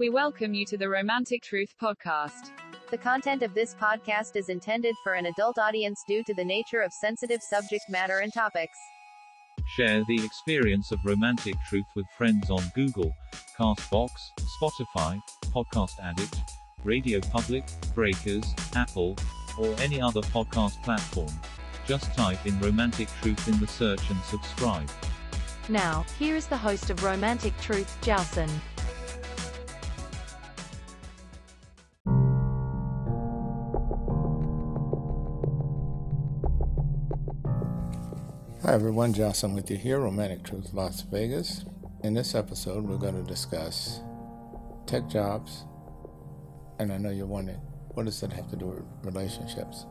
We welcome you to the Romantic Truth Podcast. The content of this podcast is intended for an adult audience due to the nature of sensitive subject matter and topics. Share the experience of romantic truth with friends on Google, Castbox, Spotify, Podcast Addict, Radio Public, Breakers, Apple, or any other podcast platform. Just type in Romantic Truth in the search and subscribe. Now, here is the host of Romantic Truth, Jowson. Hi everyone, Jocelyn with you here, Romantic Truth Las Vegas. In this episode, we're going to discuss tech jobs, and I know you're wondering, what does that have to do with relationships?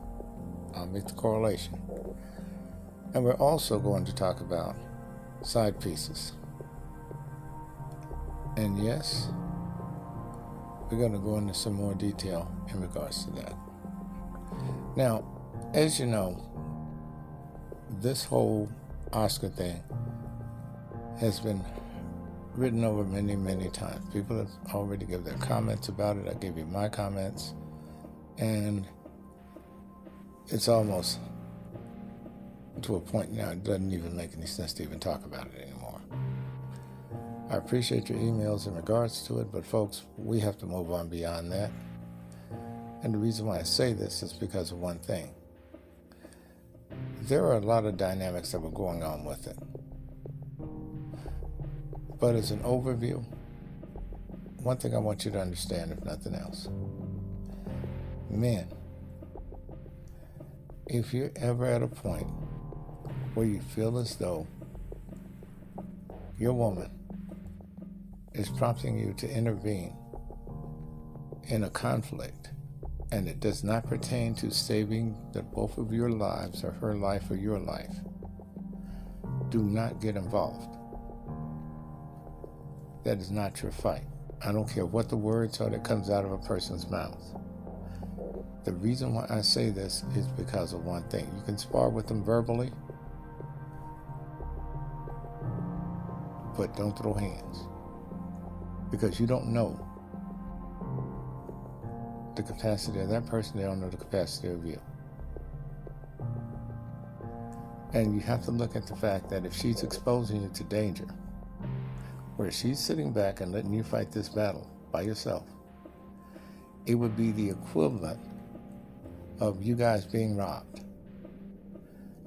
Make the correlation. And we're also going to talk about side pieces. And yes, we're going to go into some more detail in regards to that. Now, as you know, this whole Oscar thing has been written over many, many times. People have already given their comments about it. I gave you my comments. And it's almost to a point now it doesn't even make any sense to even talk about it anymore. I appreciate your emails in regards to it, but folks, we have to move on beyond that. And the reason why I say this is because of one thing there are a lot of dynamics that were going on with it. But as an overview, one thing I want you to understand, if nothing else men, if you're ever at a point where you feel as though your woman is prompting you to intervene in a conflict and it does not pertain to saving the both of your lives or her life or your life, do not get involved. That is not your fight. I don't care what the words are that comes out of a person's mouth. The reason why I say this is because of one thing. You can spar with them verbally, but don't throw hands. Because you don't know the capacity of that person, they don't know the capacity of you. And you have to look at the fact that if she's exposing you to danger, where she's sitting back and letting you fight this battle by yourself, it would be the equivalent of you guys being robbed.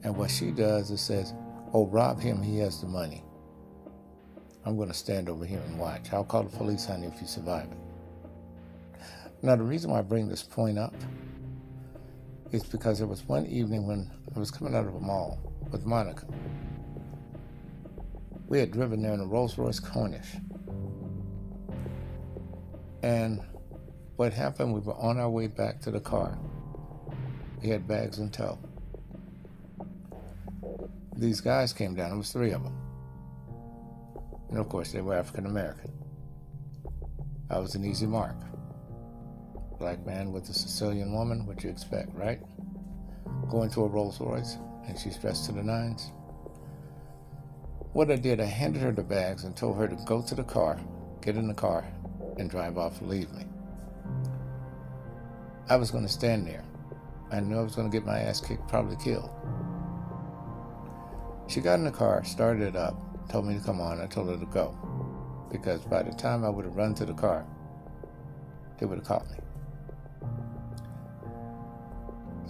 And what she does is says, Oh, rob him, he has the money. I'm going to stand over here and watch. I'll call the police on you if you survive it. Now, the reason why I bring this point up is because there was one evening when I was coming out of a mall with Monica. We had driven there in a Rolls Royce Corniche. And what happened, we were on our way back to the car. We had bags in tow. These guys came down, there was three of them. And of course, they were African American. I was an easy mark black man with a Sicilian woman, what you expect, right? Going to a Rolls Royce, and she's dressed to the nines. What I did, I handed her the bags and told her to go to the car, get in the car, and drive off and leave me. I was going to stand there. I knew I was going to get my ass kicked, probably killed. She got in the car, started it up, told me to come on. I told her to go. Because by the time I would have run to the car, they would have caught me.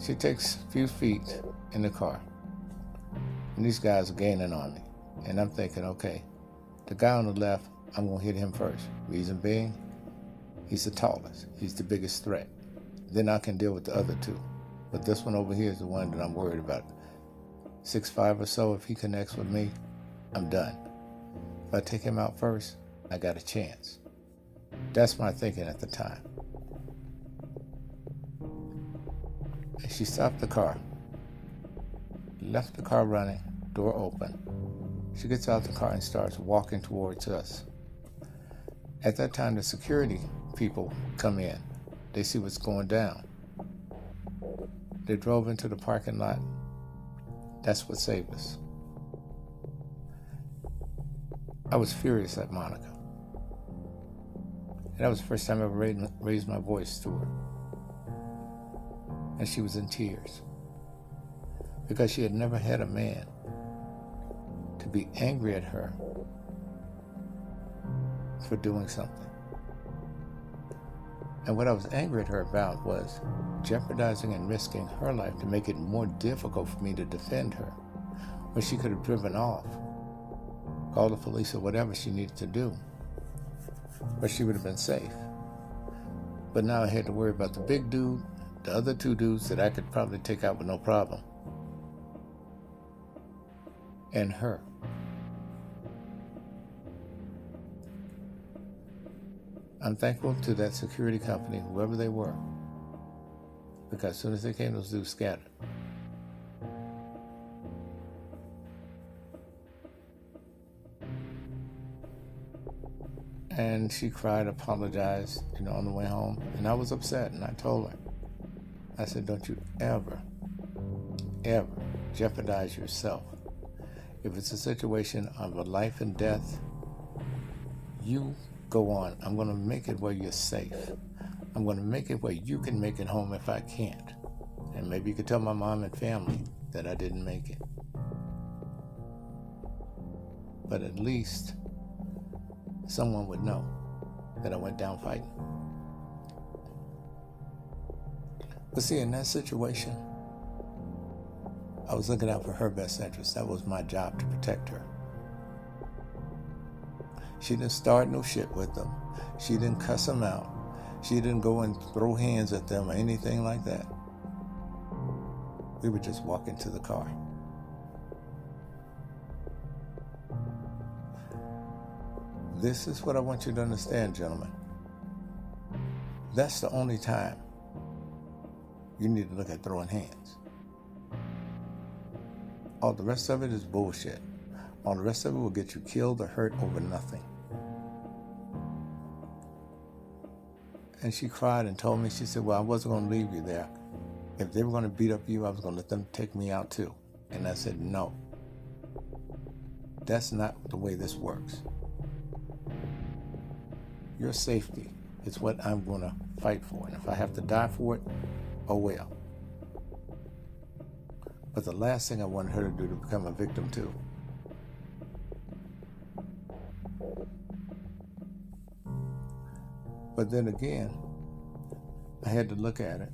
She takes a few feet in the car, and these guys are gaining on me. And I'm thinking, okay, the guy on the left, I'm going to hit him first. Reason being, he's the tallest, he's the biggest threat. Then I can deal with the other two. But this one over here is the one that I'm worried about. Six five or so, if he connects with me, I'm done. If I take him out first, I got a chance. That's my thinking at the time. She stopped the car, left the car running, door open. She gets out the car and starts walking towards us. At that time, the security people come in. They see what's going down. They drove into the parking lot. That's what saved us. I was furious at Monica. And that was the first time I ever raised my voice to her. And she was in tears because she had never had a man to be angry at her for doing something. And what I was angry at her about was jeopardizing and risking her life to make it more difficult for me to defend her when she could have driven off, called the police or whatever she needed to do, but she would have been safe. But now I had to worry about the big dude, the other two dudes that I could probably take out with no problem, and her. I'm thankful to that security company, whoever they were, because as soon as they came, those dudes scattered. And she cried, apologized, you know, on the way home. And I was upset, and I told her, I said, don't you ever, ever jeopardize yourself. If it's a situation of a life and death, you go on. I'm going to make it where you're safe. I'm going to make it where you can make it home if I can't. And maybe you could tell my mom and family that I didn't make it. But at least someone would know that I went down fighting. But see, in that situation, I was looking out for her best interest. That was my job to protect her. She didn't start no shit with them. She didn't cuss them out. She didn't go and throw hands at them or anything like that. We would just walk into the car. This is what I want you to understand, gentlemen. That's the only time you need to look at throwing hands. All the rest of it is bullshit. All the rest of it will get you killed or hurt over nothing. And she cried and told me, she said, Well, I wasn't going to leave you there. If they were going to beat up you, I was going to let them take me out too. And I said, No. That's not the way this works. Your safety is what I'm going to fight for. And if I have to die for it, oh well. But the last thing I wanted her to do to become a victim too. But then again, I had to look at it.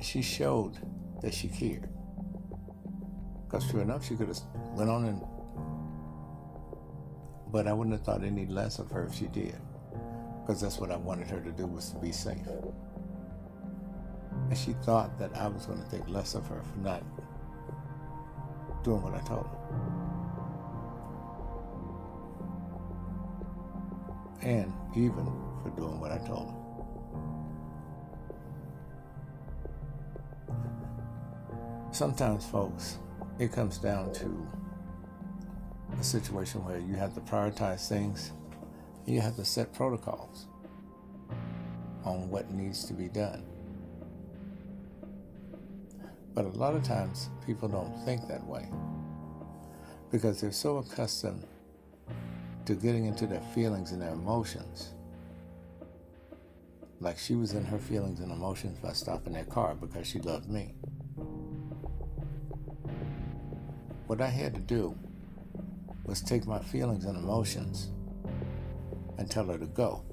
She showed that she cared. Because true enough, she could have went on and but I wouldn't have thought any less of her if she did. Because that's what I wanted her to do was to be safe. And she thought that I was going to think less of her for not doing what I told her. and even for doing what I told her. Sometimes, folks, it comes down to a situation where you have to prioritize things, you have to set protocols on what needs to be done. But a lot of times, people don't think that way because they're so accustomed to getting into their feelings and their emotions. Like she was in her feelings and emotions by stopping that car because she loved me. What I had to do was take my feelings and emotions and tell her to go.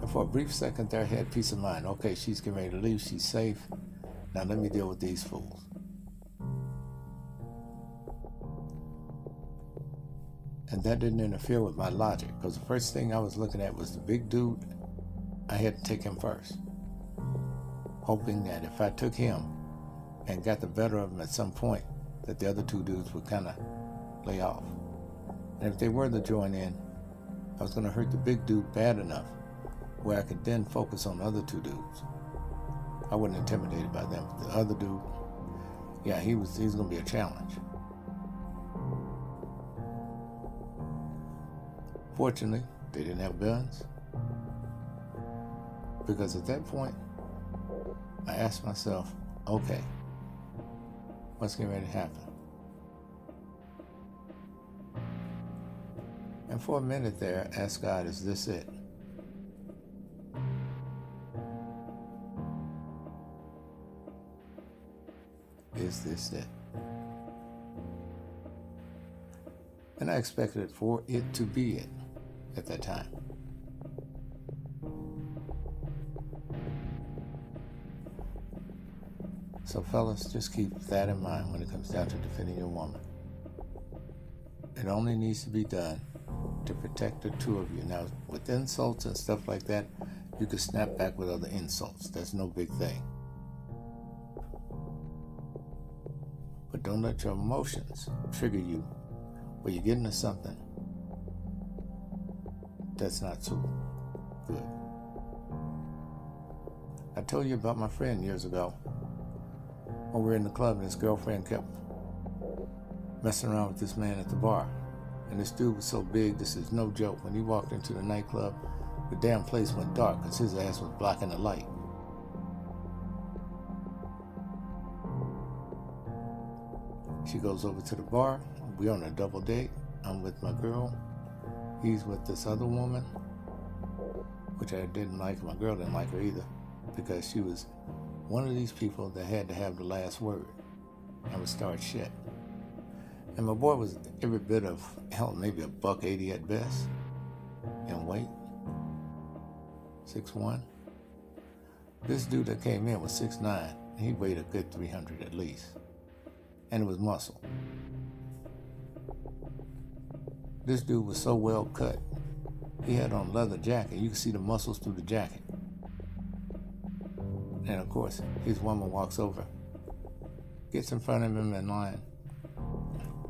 And for a brief second there, I had peace of mind. Okay, she's getting ready to leave. She's safe. Now let me deal with these fools. And that didn't interfere with my logic because the first thing I was looking at was the big dude. I had to take him first, hoping that if I took him and got the better of him at some point, that the other two dudes would kind of lay off. And if they were to join in, I was going to hurt the big dude bad enough where I could then focus on the other two dudes. I wasn't intimidated by them. But the other dude, yeah, he was. He's going to be a challenge. Fortunately, they didn't have guns. Because at that point, I asked myself, okay, what's getting ready to happen? And for a minute there, ask God, is this it? Is this it? And I expected for it to be it at that time. So, fellas, just keep that in mind when it comes down to defending your woman. It only needs to be done to protect the two of you. Now, with insults and stuff like that, you can snap back with other insults. That's no big thing. But don't let your emotions trigger you where you get into something that's not so good. I told you about my friend years ago when we were in the club and his girlfriend kept messing around with this man at the bar. And this dude was so big, this is no joke. When he walked into the nightclub, the damn place went dark because his ass was blocking the light. She goes over to the bar. We on a double date. I'm with my girl. He's with this other woman, which I didn't like. My girl didn't like her either because she was one of these people that had to have the last word and would start shit. And my boy was every bit of, hell, maybe a buck 80 at best in weight, six one. This dude that came in was six nine. He weighed a good 300 at least. And it was muscle. This dude was so well cut. He had on leather jacket. You could see the muscles through the jacket. And of course, his woman walks over, gets in front of him in line,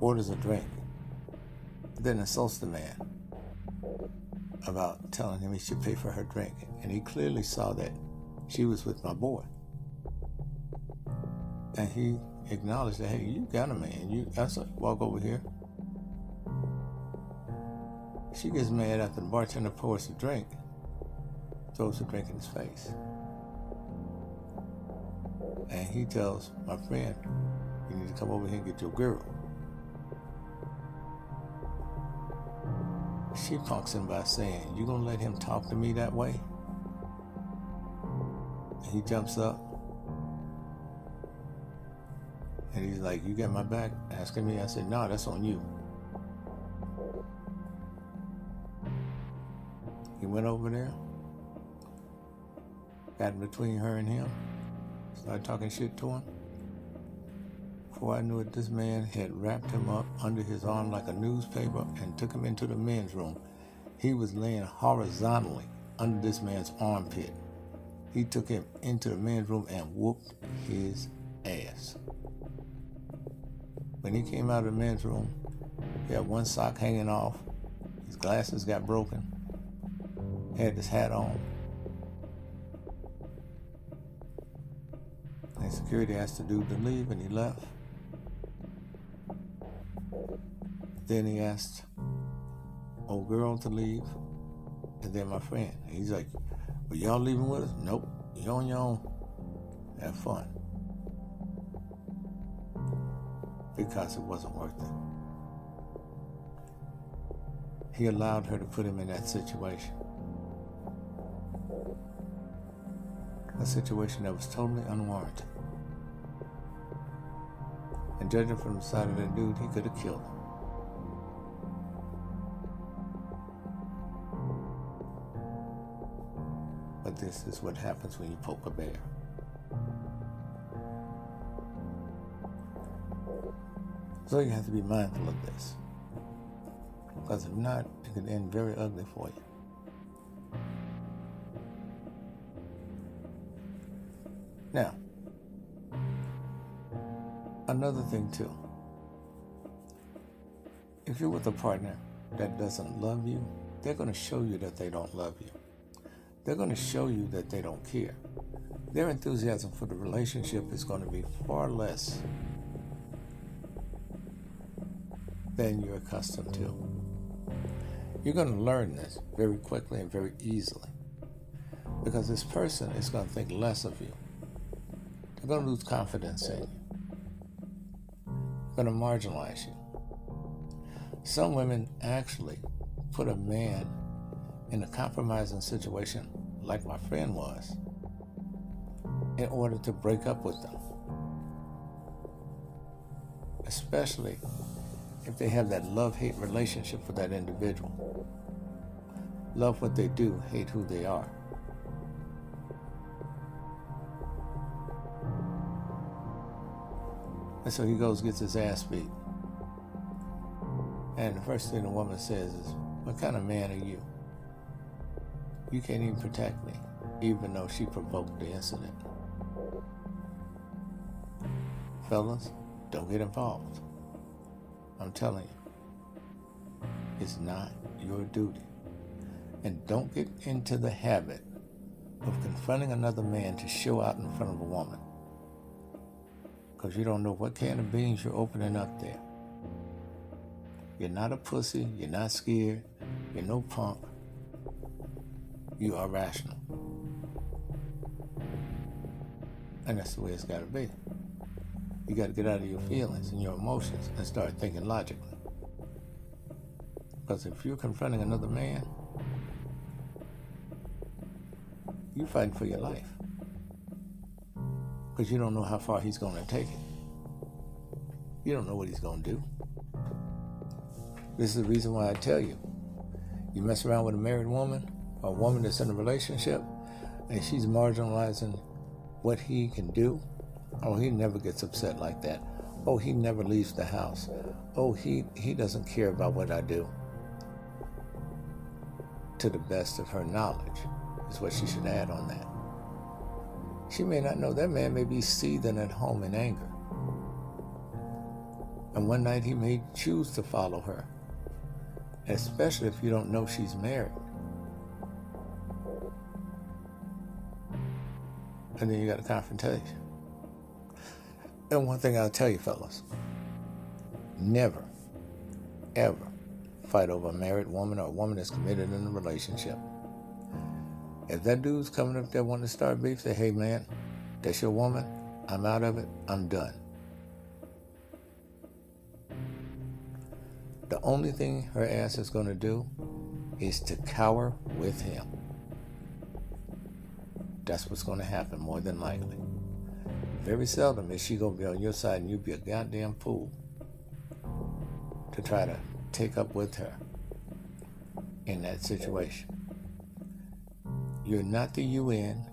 orders a drink, then insults the man about telling him he should pay for her drink. And he clearly saw that she was with my boy. And he acknowledged that, hey, you got a man. You I you walk over here. She gets mad after the bartender pours a drink, throws the drink in his face. And he tells my friend, you need to come over here and get your girl. She punks him by saying, You gonna let him talk to me that way? And he jumps up. And he's like, You got my back? Asking me. I said, No, that's on you. He went over there, got in between her and him, started talking shit to him. Before I knew it, this man had wrapped him up under his arm like a newspaper and took him into the men's room. He was laying horizontally under this man's armpit. He took him into the men's room and whooped his ass. When he came out of the men's room, he had one sock hanging off. His glasses got broken. he Had his hat on. And security asked the dude to leave, and he left. Then he asked old girl to leave, and then my friend. And he's like, "Well, y'all leaving with us? Nope. You on your own. Have fun." Because it wasn't worth it. He allowed her to put him in that situation. A situation that was totally unwarranted. And judging from the side of that dude, he could have killed him. But this is what happens when you poke a bear. So you have to be mindful of this. Because if not, it could end very ugly for you. Now, another thing too. If you're with a partner that doesn't love you, they're going to show you that they don't love you. They're going to show you that they don't care. Their enthusiasm for the relationship is going to be far less than you're accustomed to. You're going to learn this very quickly and very easily because this person is going to think less of you. They're going to lose confidence in you. They're going to marginalize you. Some women actually put a man in a compromising situation like my friend was in order to break up with them. Especially if they have that love hate relationship with that individual. Love what they do, hate who they are. And so he goes, gets his ass beat. And the first thing the woman says is, What kind of man are you? You can't even protect me, even though she provoked the incident. Fellas, don't get involved. I'm telling you, it's not your duty. And don't get into the habit of confronting another man to show out in front of a woman. Because you don't know what can of beans you're opening up there. You're not a pussy, you're not scared, you're no punk. You are rational. And that's the way it's got to be. You got to get out of your feelings and your emotions and start thinking logically. Because if you're confronting another man, you're fighting for your life. Because you don't know how far he's going to take it. You don't know what he's going to do. This is the reason why I tell you you mess around with a married woman, a woman that's in a relationship, and she's marginalizing what he can do Oh, he never gets upset like that. Oh, he never leaves the house. Oh, he, he doesn't care about what I do. To the best of her knowledge, is what she should add on that. She may not know that man may be seething at home in anger. And one night he may choose to follow her, especially if you don't know she's married. And then you got a confrontation. And one thing I'll tell you, fellas never, ever fight over a married woman or a woman that's committed in a relationship. If that dude's coming up there wanting to start beef, say, hey man, that's your woman. I'm out of it. I'm done. The only thing her ass is going to do is to cower with him. That's what's going to happen more than likely. Very seldom is she gonna be on your side and you be a goddamn fool to try to take up with her in that situation. You're not the UN.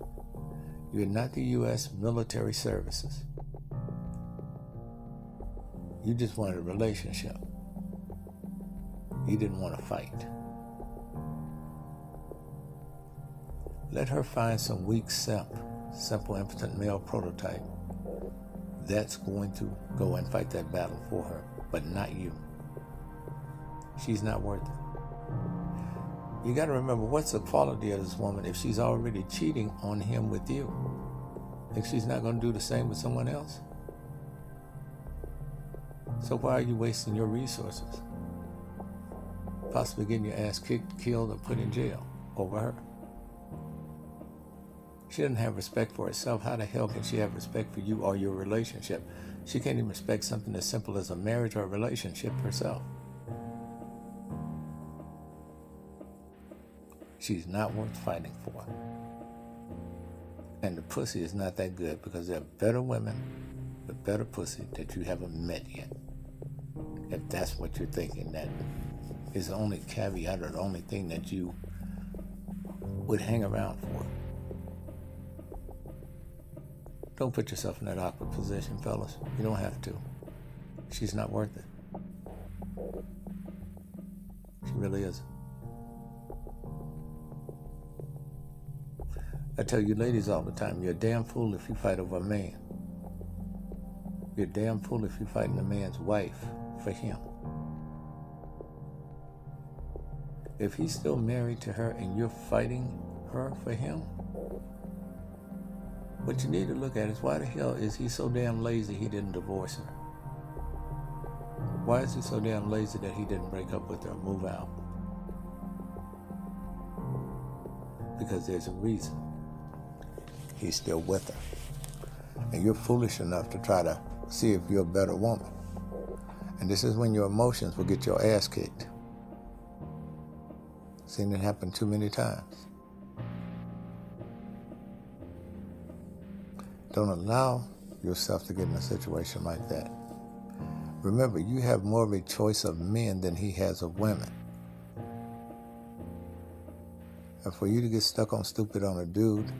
You're not the U.S. military services. You just wanted a relationship. You didn't want to fight. Let her find some weak simp, simple impotent male prototype that's going to go and fight that battle for her, but not you. She's not worth it. You got to remember what's the quality of this woman if she's already cheating on him with you? Think she's not going to do the same with someone else? So why are you wasting your resources? Possibly getting your ass kicked, killed, or put in jail over her. She doesn't have respect for herself. How the hell can she have respect for you or your relationship? She can't even respect something as simple as a marriage or a relationship herself. She's not worth fighting for. And the pussy is not that good because there are better women with better pussy that you haven't met yet. If that's what you're thinking, that is the only caveat or the only thing that you would hang around for. Don't put yourself in that awkward position, fellas. You don't have to. She's not worth it. She really isn't. I tell you ladies all the time, you're a damn fool if you fight over a man. You're a damn fool if you're fighting a man's wife for him. If he's still married to her and you're fighting her for him, what you need to look at is why the hell is he so damn lazy he didn't divorce her? Why is he so damn lazy that he didn't break up with her or move out? Because there's a reason he's still with her. And you're foolish enough to try to see if you're a better woman. And this is when your emotions will get your ass kicked. Seen it happen too many times. Don't allow yourself to get in a situation like that. Remember, you have more of a choice of men than he has of women. And for you to get stuck on stupid on a dude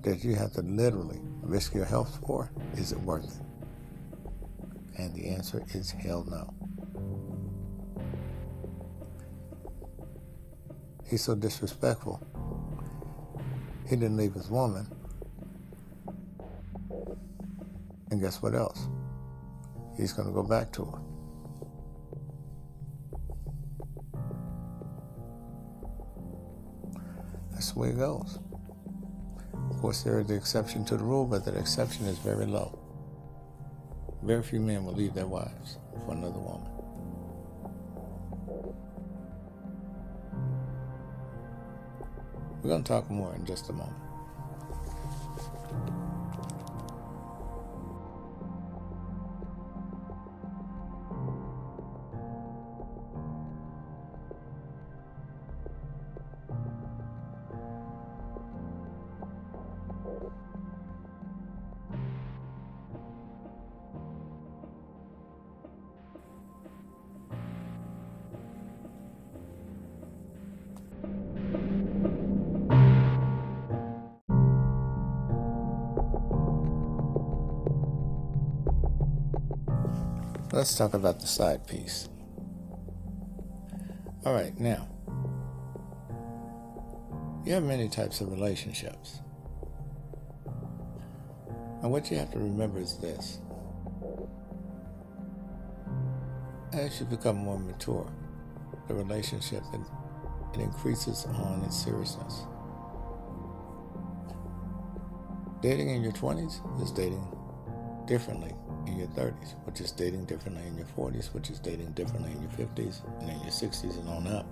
that you have to literally risk your health for, is it worth it? And the answer is hell no. He's so disrespectful. He didn't leave his woman. And guess what else? He's going to go back to her. That's the way it goes. Of course, there is the exception to the rule, but that exception is very low. Very few men will leave their wives for another woman. We're going to talk more in just a moment. Let's talk about the side piece. All right, now, you have many types of relationships. And what you have to remember is this as you become more mature, the relationship it, increases on its seriousness. Dating in your 20s is dating differently in your 30s, which is dating differently in your 40s, which is dating differently in your 50s, and in your 60s and on up.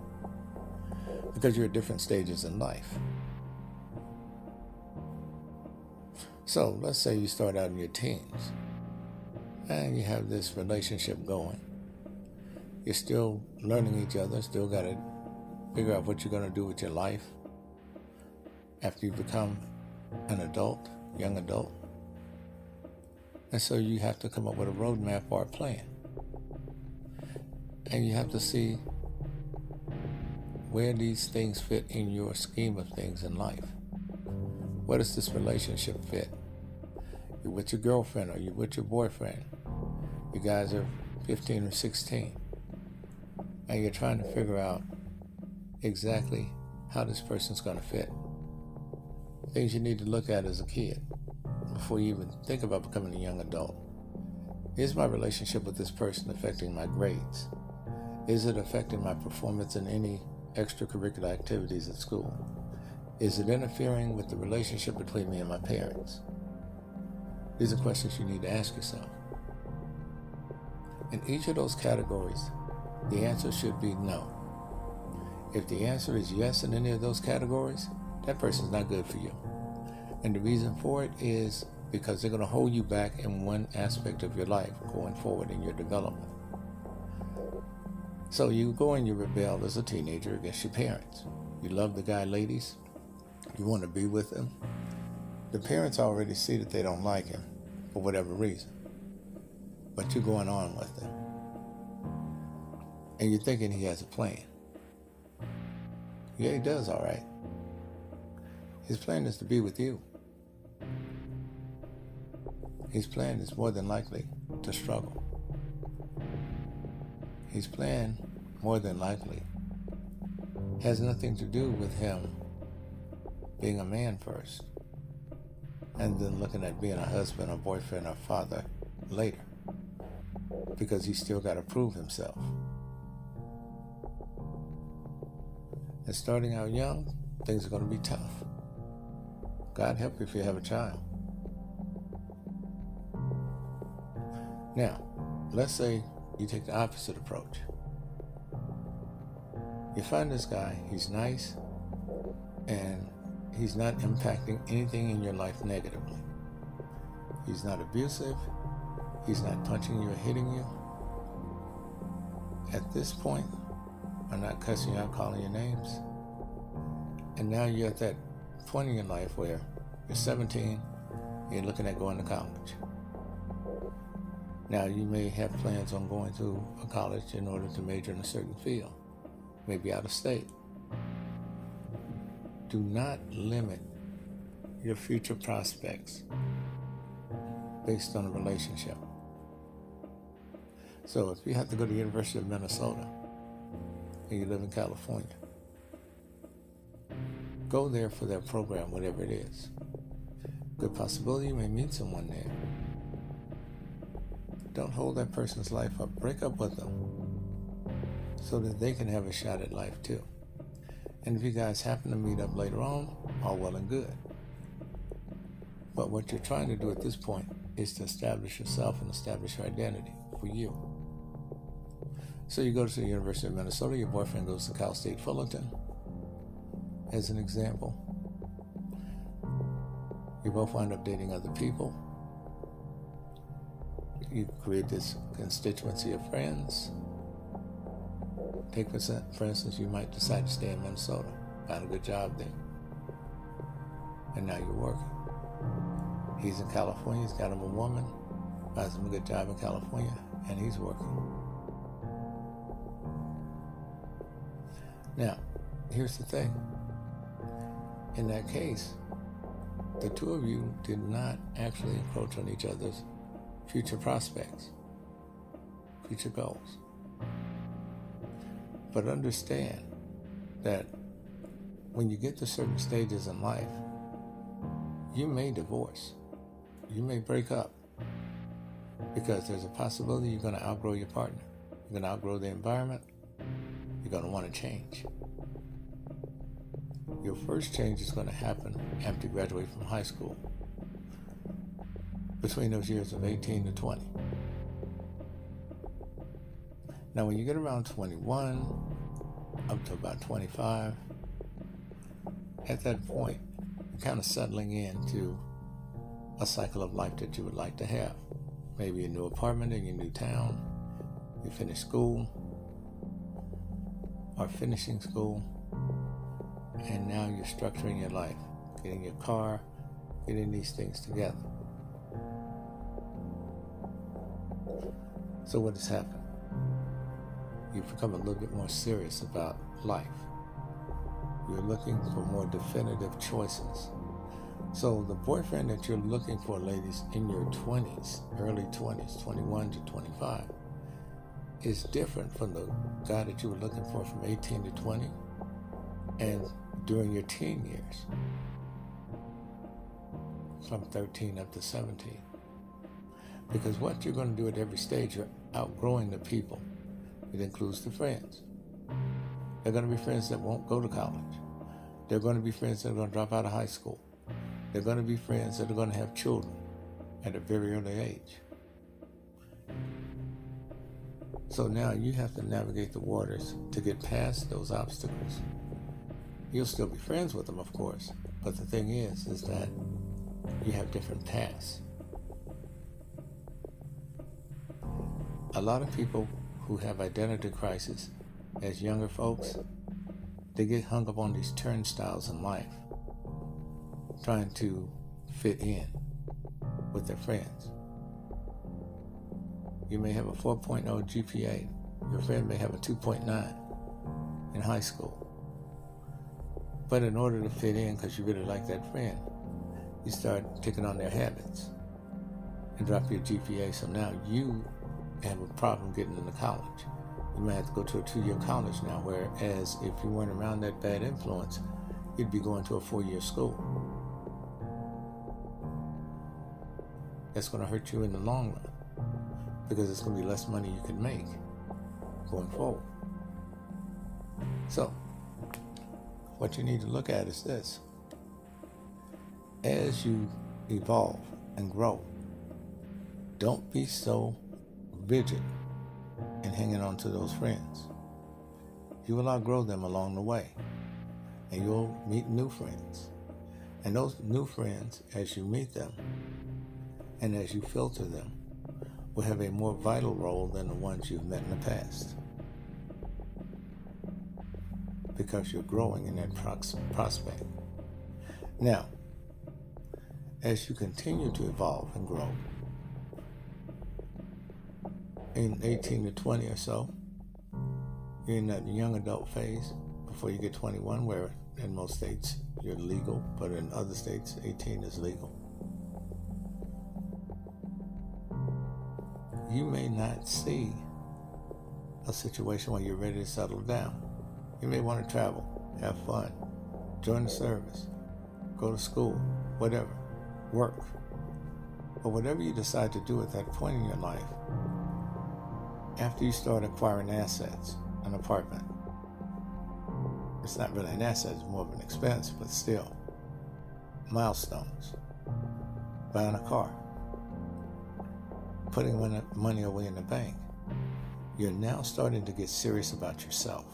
Because you're at different stages in life. So let's say you start out in your teens and you have this relationship going. You're still learning each other, still got to figure out what you're going to do with your life after you become an adult, young adult. And so you have to come up with a roadmap or a plan. And you have to see where these things fit in your scheme of things in life. Where does this relationship fit? You're with your girlfriend or you're with your boyfriend. You guys are 15 or 16. And you're trying to figure out exactly how this person's going to fit. Things you need to look at as a kid before you even think about becoming a young adult. Is my relationship with this person affecting my grades? Is it affecting my performance in any extracurricular activities at school? Is it interfering with the relationship between me and my parents? These are questions you need to ask yourself. In each of those categories, the answer should be no. If the answer is yes in any of those categories, that person's not good for you. And the reason for it is because they're going to hold you back in one aspect of your life going forward in your development. So you go and you rebel as a teenager against your parents. You love the guy, ladies. You want to be with him. The parents already see that they don't like him for whatever reason. But you're going on with him. And you're thinking he has a plan. Yeah, he does, all right. His plan is to be with you. His plan is more than likely to struggle. His plan, more than likely, has nothing to do with him being a man first and then looking at being a husband a boyfriend a father later because he's still got to prove himself. And starting out young, things are going to be tough. God help you if you have a child. Now, let's say you take the opposite approach. You find this guy, he's nice, and he's not impacting anything in your life negatively. He's not abusive, he's not punching you or hitting you. At this point, I'm not cussing you out, calling your names. And now you're at that point in your life where you're 17, you're looking at going to college. Now, you may have plans on going to a college in order to major in a certain field, maybe out of state. Do not limit your future prospects based on a relationship. So if you have to go to the University of Minnesota and you live in California, go there for their program, whatever it is. Good possibility you may meet someone there. Don't hold that person's life up. Break up with them so that they can have a shot at life too. And if you guys happen to meet up later on, all well and good. But what you're trying to do at this point is to establish yourself and establish your identity for you. So you go to the University of Minnesota, your boyfriend goes to Cal State Fullerton, as an example. You both wind up dating other people. You create this constituency of friends. Take for, for instance, you might decide to stay in Minnesota, find a good job there, and now you're working. He's in California, he's got him a woman, finds him a good job in California, and he's working. Now, here's the thing. In that case, the two of you did not actually encroach on each other's future prospects, future goals. But understand that when you get to certain stages in life, you may divorce you may break up because there's a possibility you're going to outgrow your partner. You're going to outgrow the environment. You're going to want to change. Your first change is going to happen after you graduate from high school, between those years of 18 to 20. Now, when you get around 21, up to about 25, at that point, you're kind of settling into a cycle of life that you would like to have. Maybe a new apartment in your new town, you finish school, or finishing school, and now you're structuring your life, getting your car, getting these things together. So, what has happened? You've become a little bit more serious about life. You're looking for more definitive choices so the boyfriend that you're looking for, ladies, in your 20s, early 20s, 21 to 25, is different from the guy that you were looking for from 18 to 20 and during your teen years, from 13 up to 17. Because what you're going to do at every stage, you're outgrowing the people. It includes the friends. They're going to be friends that won't go to college. They're going to be friends that are going to drop out of high school. They're going to be friends that are going to have children at a very early age. So now you have to navigate the waters to get past those obstacles. You'll still be friends with them, of course, but the thing is, is that you have different paths. A lot of people who have identity crisis as younger folks, they get hung up on these turnstiles in life trying to fit in with their friends. You may have a 4.0 GPA. Your friend may have a 2.9 in high school. But in order to fit in, because you really like that friend, you start taking on their habits and drop your GPA. So now you have a problem getting into college. You might have to go to a two year college now, whereas if you weren't around that bad influence, you'd be going to a four year school. that's going to hurt you in the long run because it's going to be less money you can make going forward. So, what you need to look at is this as you evolve and grow, don't be so rigid in hanging on to those friends. You will outgrow them along the way, and you'll meet new friends. And those new friends, as you meet them, and as you filter them, will have a more vital role than the ones you've met in the past. because you're growing in that prospect. Now, as you continue to evolve and grow, in 18 to 20 or so, you're in that young adult phase before you get 21, where in most states you're legal, but in other states 18 is legal. You may not see a situation where you're ready to settle down. You may want to travel, have fun, join the service, go to school, whatever, work. But whatever you decide to do at that point in your life, after you start acquiring assets, an apartment, it's not really an asset, it's more of an expense, but still, milestones, buying a car, putting money away in the bank, you're now starting to get serious about yourself.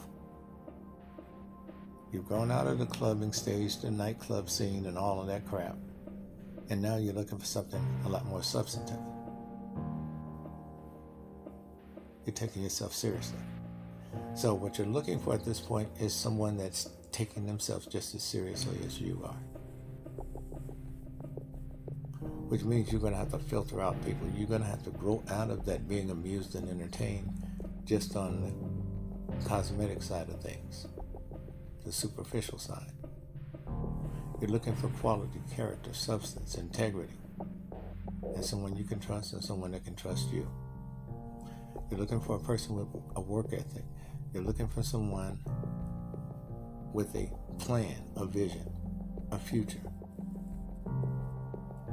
You've gone out of the clubbing stage, the nightclub scene, and all of that crap. And now you're looking for something a lot more substantive. You're taking yourself seriously. So, what you're looking for at this point is someone that's taking themselves just as seriously as you are. Which means you're going to have to filter out people. You're going to have to grow out of that being amused and entertained just on the cosmetic side of things the superficial side. You're looking for quality, character, substance, integrity, and someone you can trust and someone that can trust you. You're looking for a person with a work ethic. You're looking for someone with a plan, a vision, a future.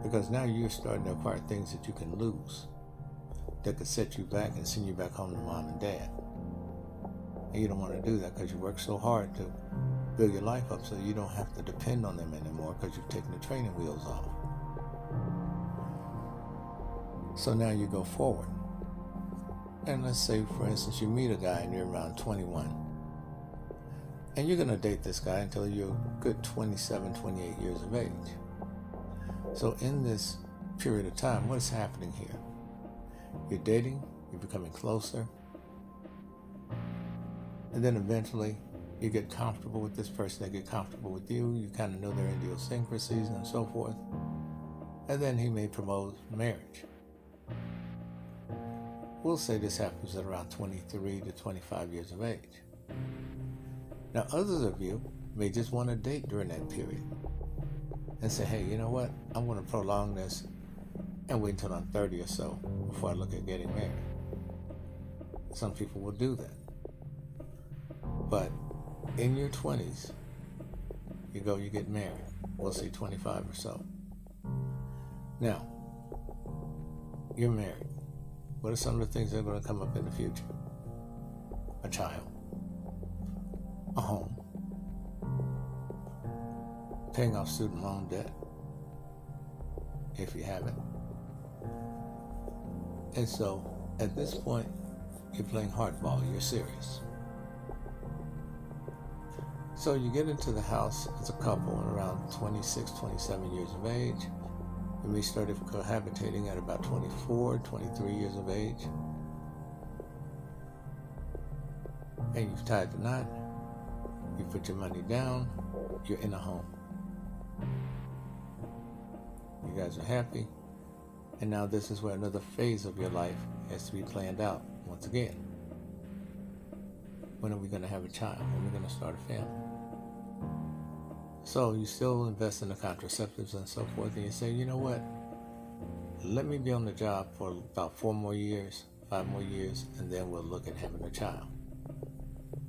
Because now you're starting to acquire things that you can lose that could set you back and send you back home to mom and dad. And you don't want to do that because you work so hard to build your life up so you don't have to depend on them anymore because you've taken the training wheels off. So now you go forward. And let's say, for instance, you meet a guy and you're around 21. And you're going to date this guy until you're good 27, 28 years of age. So in this period of time, what is happening here? You're dating, you're becoming closer, and then eventually you get comfortable with this person, they get comfortable with you, you kind of know their idiosyncrasies and so forth. And then he may propose marriage. We'll say this happens at around 23 to 25 years of age. Now, others of you may just want to date during that period and say, hey, you know what? I'm going to prolong this and wait until I'm 30 or so before I look at getting married. Some people will do that. But in your 20s, you go, you get married. We'll say 25 or so. Now, you're married. What are some of the things that are going to come up in the future? A child, a home, paying off student loan debt, if you haven't. And so, at this point, you're playing hardball, you're serious. So you get into the house as a couple around 26, 27 years of age. You may start cohabitating at about 24, 23 years of age. And you've tied the knot. You put your money down. You're in a home. You guys are happy. And now this is where another phase of your life has to be planned out once again. When are we going to have a child? When are we going to start a family? So you still invest in the contraceptives and so forth, and you say, you know what? Let me be on the job for about four more years, five more years, and then we'll look at having a child.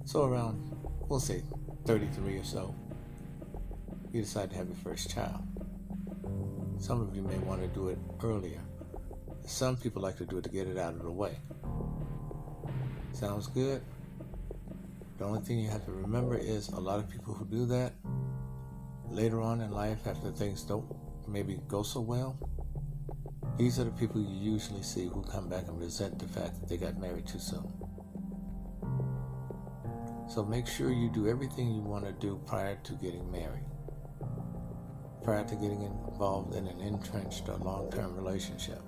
So around, we'll say 33 or so, you decide to have your first child. Some of you may want to do it earlier. Some people like to do it to get it out of the way. Sounds good? The only thing you have to remember is a lot of people who do that later on in life, after things don't maybe go so well, these are the people you usually see who come back and resent the fact that they got married too soon. So make sure you do everything you want to do prior to getting married, prior to getting involved in an entrenched or long term relationship.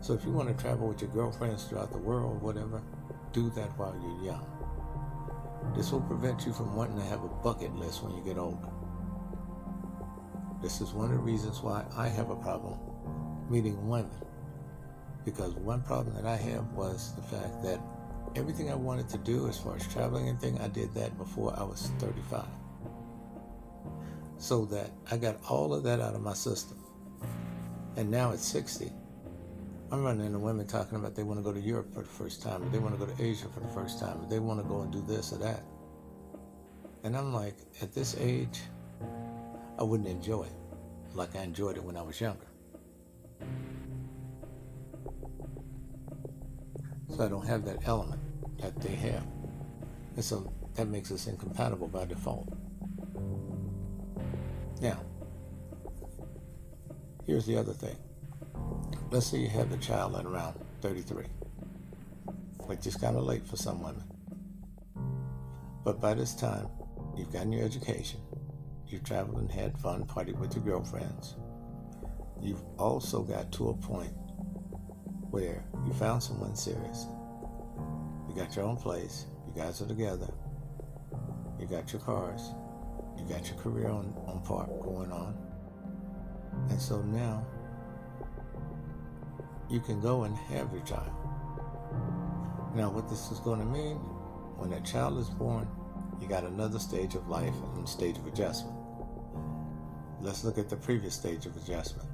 So if you want to travel with your girlfriends throughout the world, whatever, do that while you're young. This will prevent you from wanting to have a bucket list when you get older. This is one of the reasons why I have a problem meeting women. Because one problem that I have was the fact that everything I wanted to do as far as traveling and thing, I did that before I was 35. So that I got all of that out of my system. And now at 60, I'm running into women talking about they want to go to Europe for the first time, or they want to go to Asia for the first time, or they want to go and do this or that. And I'm like, at this age, I wouldn't enjoy it like I enjoyed it when I was younger. So I don't have that element that they have. And so that makes us incompatible by default. Now, here's the other thing. Let's say you have a child at around 33, which is kind of late for some women. But by this time, you've gotten your education, you've traveled and had fun, partied with your girlfriends. You've also got to a point where you found someone serious. You got your own place, you guys are together, you got your cars, you got your career on, on part going on. And so now you can go and have your child. Now, what this is going to mean, when that child is born, you got another stage of life and stage of adjustment. Let's look at the previous stage of adjustment.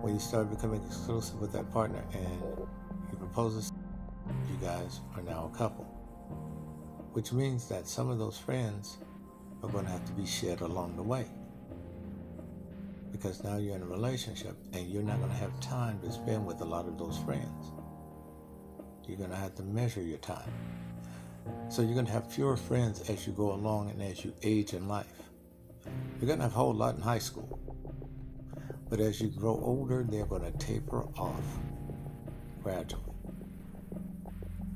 When you start becoming exclusive with that partner and he proposes, you guys are now a couple. Which means that some of those friends are going to have to be shed along the way because now you're in a relationship and you're not going to have time to spend with a lot of those friends. You're going to have to measure your time. So you're going to have fewer friends as you go along and as you age in life. You're going to have a whole lot in high school. But as you grow older, they're going to taper off gradually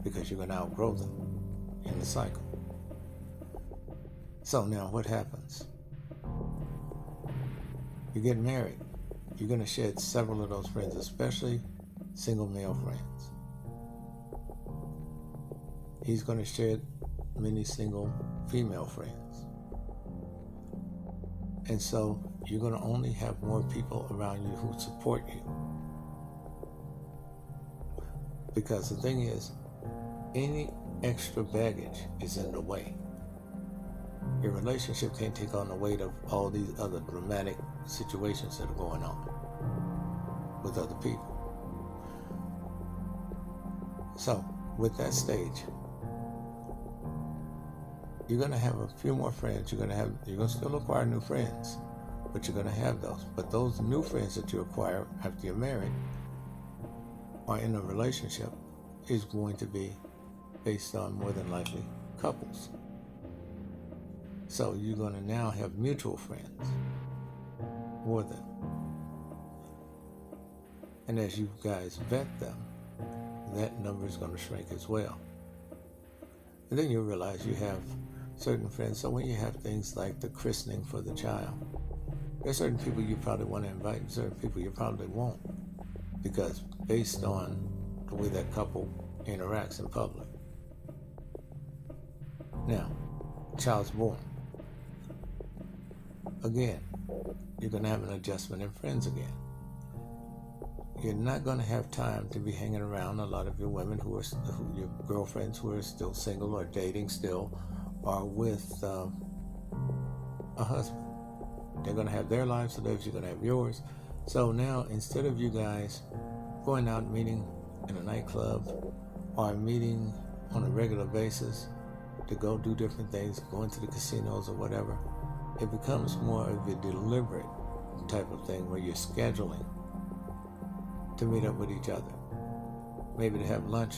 because you're going to outgrow them in the cycle. So now what happens? you get married, you're going to shed several of those friends, especially single male friends. He's going to shed many single female friends. And so you're going to only have more people around you who support you. Because the thing is, any extra baggage is in the way. Your relationship can't take on the weight of all these other dramatic situations that are going on with other people. So, with that stage, you're going to have a few more friends. You're going to have, you're going to still acquire new friends, but you're going to have those. But those new friends that you acquire after you're married or in a relationship is going to be based on more than likely couples. So you're going to now have mutual friends for them. And as you guys vet them, that number is going to shrink as well. And then you realize you have certain friends. So when you have things like the christening for the child, there's certain people you probably want to invite and certain people you probably won't. Because based on the way that couple interacts in public. Now, child's born. Again, you're going to have an adjustment in friends again. You're not going to have time to be hanging around a lot of your women who are who, your girlfriends who are still single or dating still, or with um, a husband. They're going to have their lives to live. You're going to have yours. So now, instead of you guys going out meeting in a nightclub or meeting on a regular basis to go do different things, going to the casinos or whatever, it becomes more of a deliberate type of thing where you're scheduling to meet up with each other. Maybe to have lunch,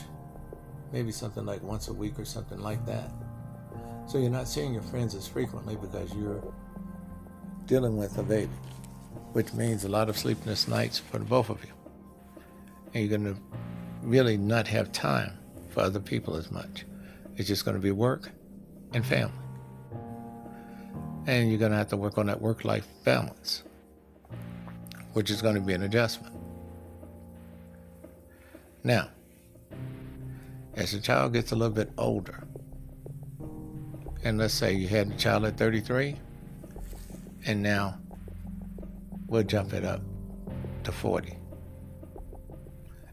maybe something like once a week or something like that. So you're not seeing your friends as frequently because you're dealing with a baby, which means a lot of sleepless nights for both of you. And you're going to really not have time for other people as much. It's just going to be work and family and you're going to have to work on that work life balance, which is going to be an adjustment. Now, as the child gets a little bit older, and let's say you had a child at 33, and now we'll jump it up to 40.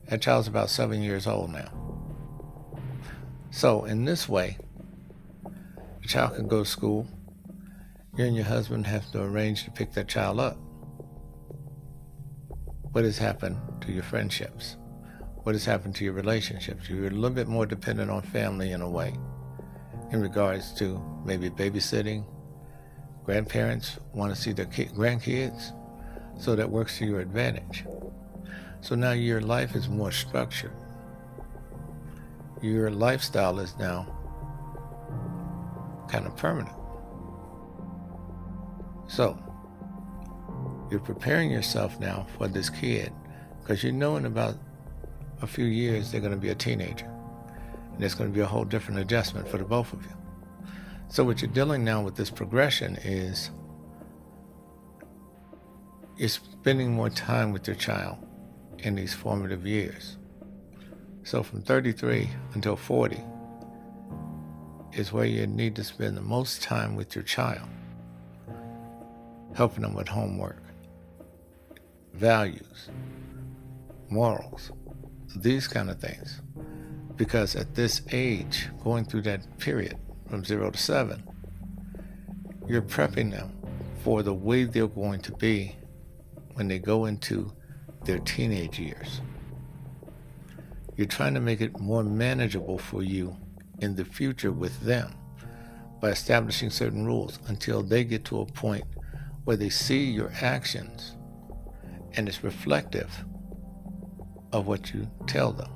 That child's about seven years old now. So, in this way, the child can go to school. You and your husband have to arrange to pick that child up. What has happened to your friendships? What has happened to your relationships? You're a little bit more dependent on family in a way in regards to maybe babysitting. Grandparents want to see their grandkids, so that works to your advantage. So now your life is more structured. Your lifestyle is now kind of permanent. So, you're preparing yourself now for this kid because you know in about a few years they're going to be a teenager. And it's going to be a whole different adjustment for the both of you. So, what you're dealing now with this progression is you're spending more time with your child in these formative years. So, from 33 until 40 is where you need to spend the most time with your child, helping them with homework, values, morals, these kind of things. Because at this age, going through that period from zero to seven, you're prepping them for the way they're going to be when they go into their teenage years. You're trying to make it more manageable for you in the future with them by establishing certain rules until they get to a point where they see your actions and it's reflective of what you tell them.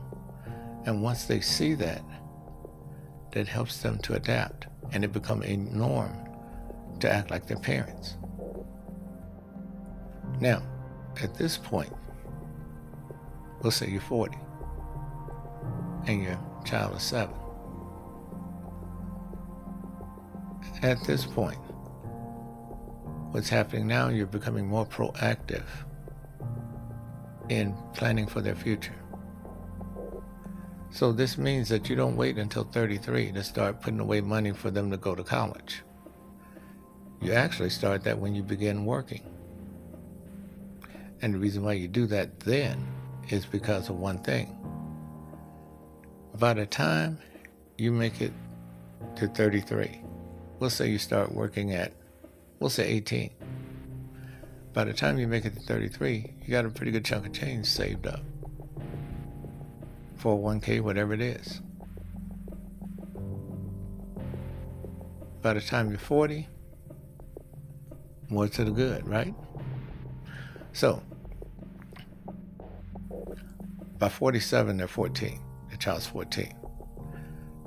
And once they see that, that helps them to adapt and it become a norm to act like their parents. Now, at this point, we'll say you're 40 and your child is 7. At this point, what's happening now, you're becoming more proactive in planning for their future. So this means that you don't wait until 33 to start putting away money for them to go to college. You actually start that when you begin working. And the reason why you do that then is because of one thing. By the time you make it to 33, we'll say you start working at, we'll say 18. By the time you make it to 33, you got a pretty good chunk of change saved up. 401k, whatever it is. By the time you're 40, more to the good, right? So, by 47, they're 14. The child's 14.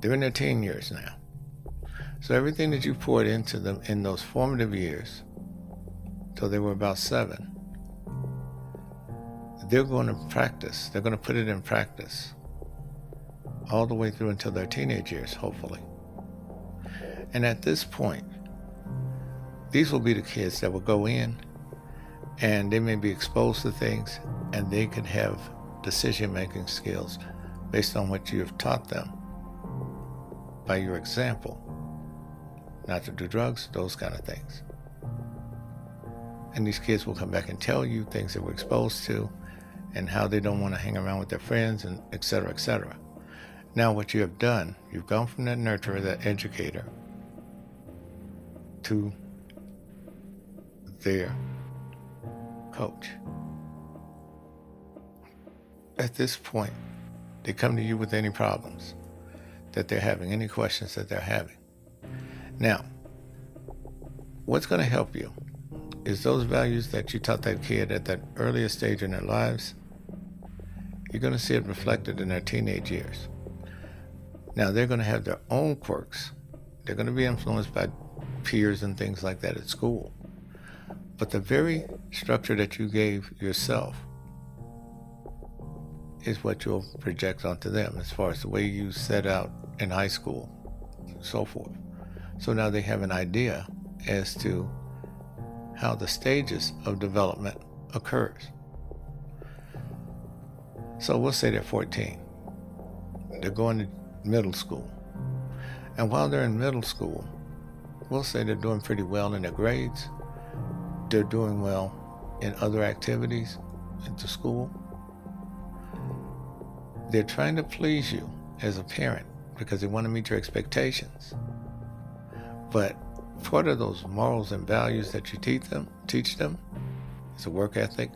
They're in their teen years now. So everything that you poured into them in those formative years, till they were about seven, they're going to practice. They're going to put it in practice all the way through until their teenage years, hopefully. And at this point, these will be the kids that will go in and they may be exposed to things and they can have decision making skills based on what you have taught them by your example. Not to do drugs, those kind of things. And these kids will come back and tell you things they were exposed to and how they don't want to hang around with their friends and et cetera, et cetera. Now, what you have done, you've gone from that nurturer, that educator, to their coach at this point, they come to you with any problems that they're having, any questions that they're having. Now, what's going to help you is those values that you taught that kid at that earliest stage in their lives. You're going to see it reflected in their teenage years. Now, they're going to have their own quirks. They're going to be influenced by peers and things like that at school. But the very structure that you gave yourself is what you'll project onto them as far as the way you set out in high school, so forth. So now they have an idea as to how the stages of development occurs. So we'll say they're 14. They're going to middle school. And while they're in middle school, we'll say they're doing pretty well in their grades, they're doing well in other activities into school. They're trying to please you as a parent because they want to meet your expectations. But part of those morals and values that you teach them, teach them, is a work ethic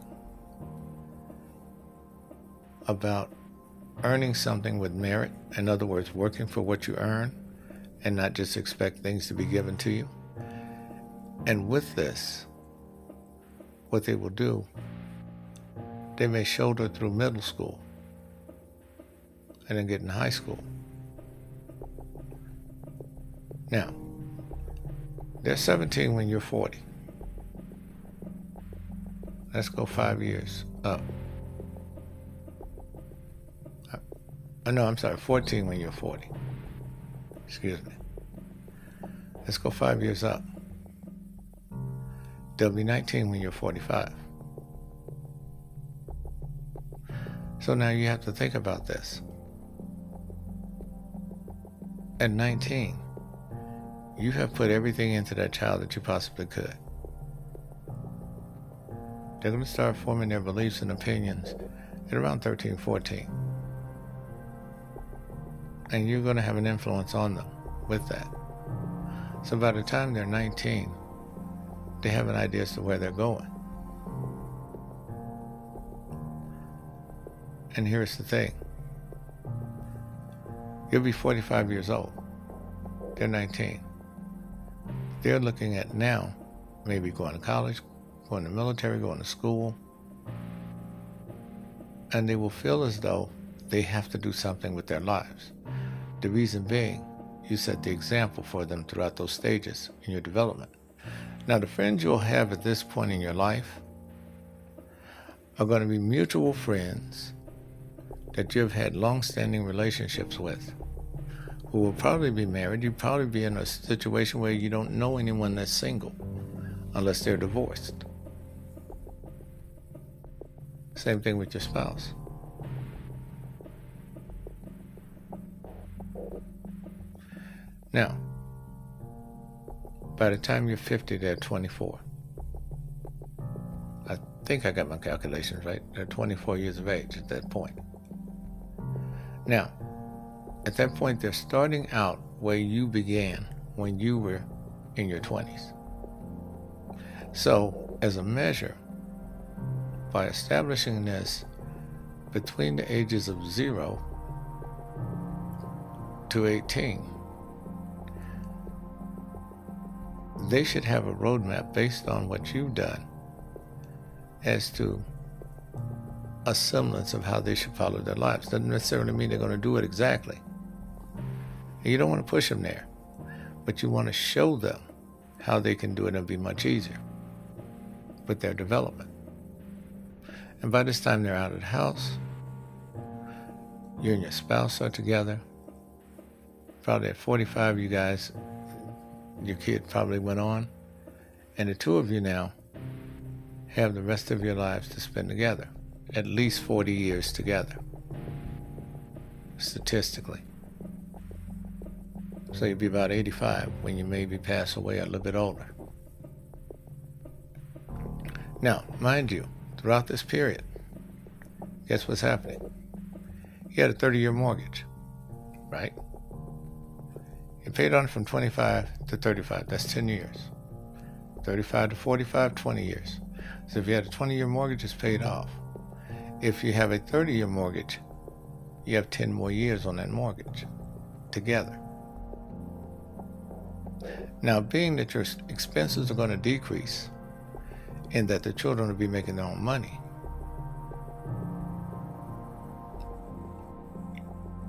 about earning something with merit. In other words, working for what you earn and not just expect things to be given to you. And with this, what they will do, they may shoulder through middle school and then get in high school. Now, they're 17 when you're 40. Let's go five years up. Oh, no, I'm sorry, 14 when you're 40. Excuse me. Let's go five years up. They'll be 19 when you're 45. So now you have to think about this. At 19, you have put everything into that child that you possibly could. They're going to start forming their beliefs and opinions at around 13, 14. And you're going to have an influence on them with that. So by the time they're 19, they have an idea as to where they're going. And here's the thing you'll be 45 years old, they're 19. They're looking at now maybe going to college, going to military, going to school, and they will feel as though they have to do something with their lives. The reason being, you set the example for them throughout those stages in your development. Now, the friends you'll have at this point in your life are going to be mutual friends that you've had long standing relationships with who will probably be married. You'll probably be in a situation where you don't know anyone that's single unless they're divorced. Same thing with your spouse. Now, by the time you're 50, they're 24. I think I got my calculations right. They're 24 years of age at that point. Now, at that point, they're starting out where you began when you were in your 20s. So, as a measure, by establishing this between the ages of 0 to 18, they should have a roadmap based on what you've done as to a semblance of how they should follow their lives. Doesn't necessarily mean they're going to do it exactly. You don't want to push them there, but you want to show them how they can do it and be much easier with their development. And by this time they're out of the house, you and your spouse are together. Probably at 45, you guys your kid probably went on, and the two of you now have the rest of your lives to spend together, at least 40 years together, statistically. So you'll be about 85 when you maybe pass away a little bit older. Now, mind you, throughout this period, guess what's happening? You had a 30 year mortgage, right? Paid on it from 25 to 35. That's 10 years. 35 to 45, 20 years. So if you had a 20 year mortgage, it's paid off. If you have a 30 year mortgage, you have 10 more years on that mortgage together. Now, being that your expenses are going to decrease and that the children will be making their own money,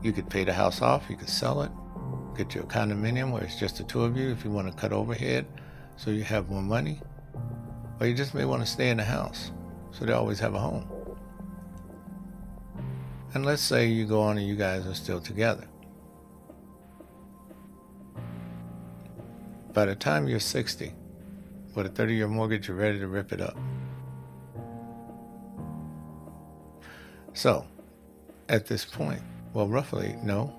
you could pay the house off, you could sell it, get you a condominium where it's just the two of you if you want to cut overhead so you have more money. Or you just may want to stay in the house so they always have a home. And let's say you go on and you guys are still together. By the time you're 60, with a 30 year mortgage, you're ready to rip it up. So, at this point, well, roughly, no,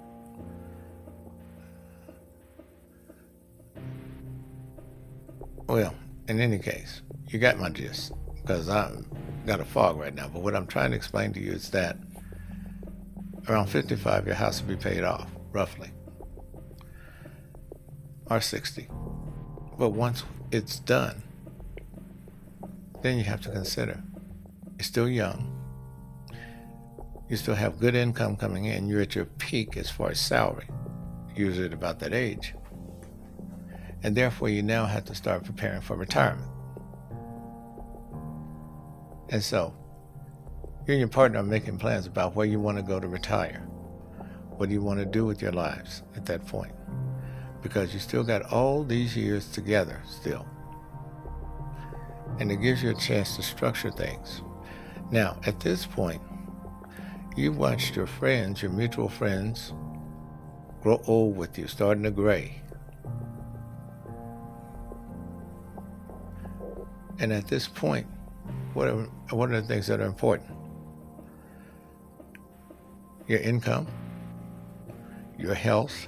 Well, in any case, you got my gist because I've got a fog right now. But what I'm trying to explain to you is that around 55, your house will be paid off, roughly, or 60. But once it's done, then you have to consider you're still young. You still have good income coming in. You're at your peak as far as salary, usually at about that age. And therefore, you now have to start preparing for retirement. And so, you and your partner are making plans about where you want to go to retire. What do you want to do with your lives at that point? Because you still got all these years together still. And it gives you a chance to structure things. Now, at this point, you've watched your friends, your mutual friends, grow old with you, starting to gray. And at this point, what are, what are the things that are important? Your income, your health.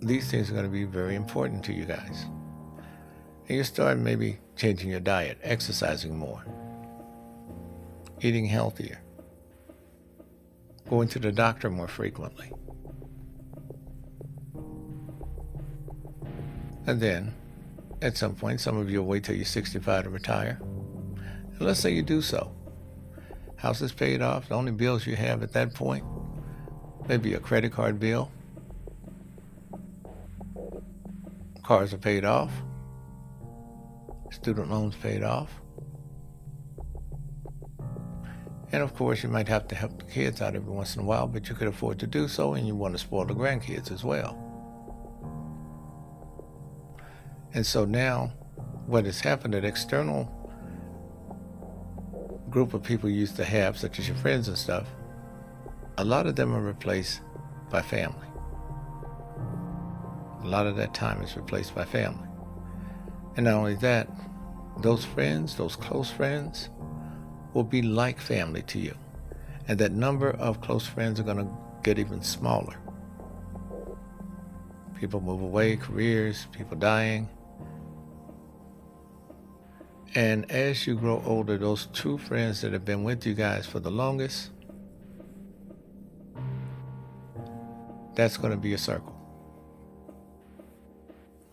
These things are going to be very important to you guys. And you start maybe changing your diet, exercising more, eating healthier, going to the doctor more frequently. And then at some point. Some of you will wait till you're 65 to retire. And let's say you do so. House is paid off. The only bills you have at that point, maybe a credit card bill. Cars are paid off. Student loans paid off. And of course, you might have to help the kids out every once in a while, but you could afford to do so, and you want to spoil the grandkids as well. And so now, what has happened, an external group of people you used to have, such as your friends and stuff, a lot of them are replaced by family. A lot of that time is replaced by family. And not only that, those friends, those close friends, will be like family to you. And that number of close friends are going to get even smaller. People move away, careers, people dying. And as you grow older, those two friends that have been with you guys for the longest, that's going to be a circle.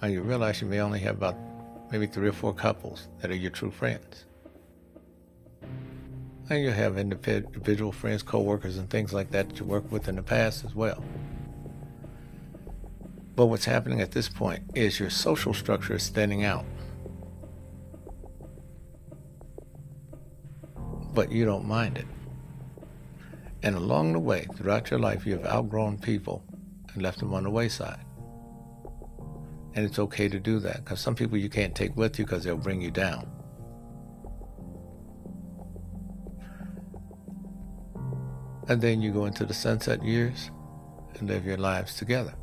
And you realize you may only have about maybe three or four couples that are your true friends. And you have individual friends, co-workers, and things like that that you worked with in the past as well. But what's happening at this point is your social structure is standing out. But you don't mind it. And along the way, throughout your life, you have outgrown people and left them on the wayside. And it's okay to do that because some people you can't take with you because they'll bring you down. And then you go into the sunset years and live your lives together.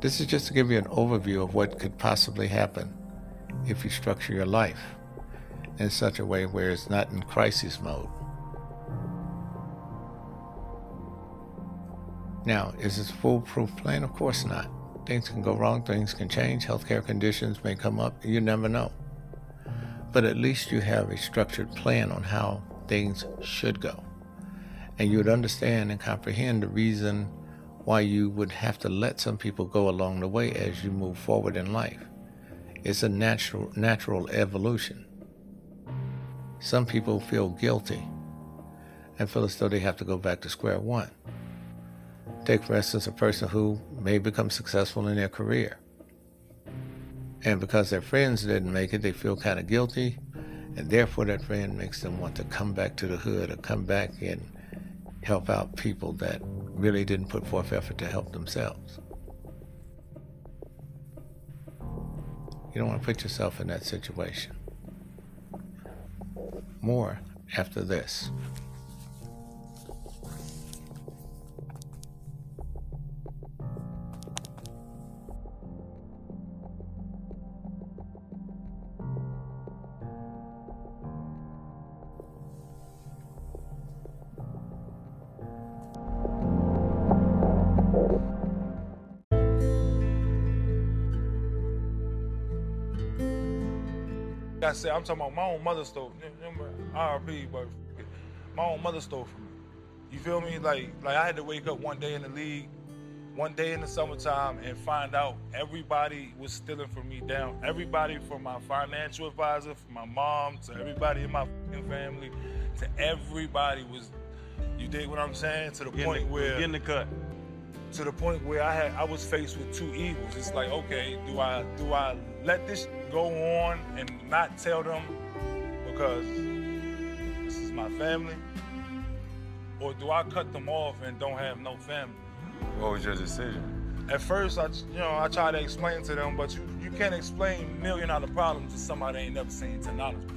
This is just to give you an overview of what could possibly happen if you structure your life in such a way where it's not in crisis mode. Now, is this a foolproof plan? Of course not. Things can go wrong, things can change, healthcare conditions may come up, you never know. But at least you have a structured plan on how things should go. And you would understand and comprehend the reason why you would have to let some people go along the way as you move forward in life. It's a natural natural evolution. Some people feel guilty and feel as though they have to go back to square one. Take, for instance, a person who may become successful in their career. And because their friends didn't make it, they feel kind of guilty. And therefore, that friend makes them want to come back to the hood or come back and help out people that really didn't put forth effort to help themselves. You don't want to put yourself in that situation. More after this. I said, I'm talking about my own mother stole. RP, but my own mother stole from me. You feel me? Like, like I had to wake up one day in the league, one day in the summertime, and find out everybody was stealing from me down. Everybody from my financial advisor, from my mom, to everybody in my family, to everybody was. You dig what I'm saying? To the point the- where getting the cut. to the point where I had I was faced with two evils. It's like, okay, do I do I let this go on and not tell them because this is my family? Or do I cut them off and don't have no family? What was your decision? At first, I you know I try to explain to them, but you, you can't explain million dollar problems to somebody that ain't never seen ten dollars before.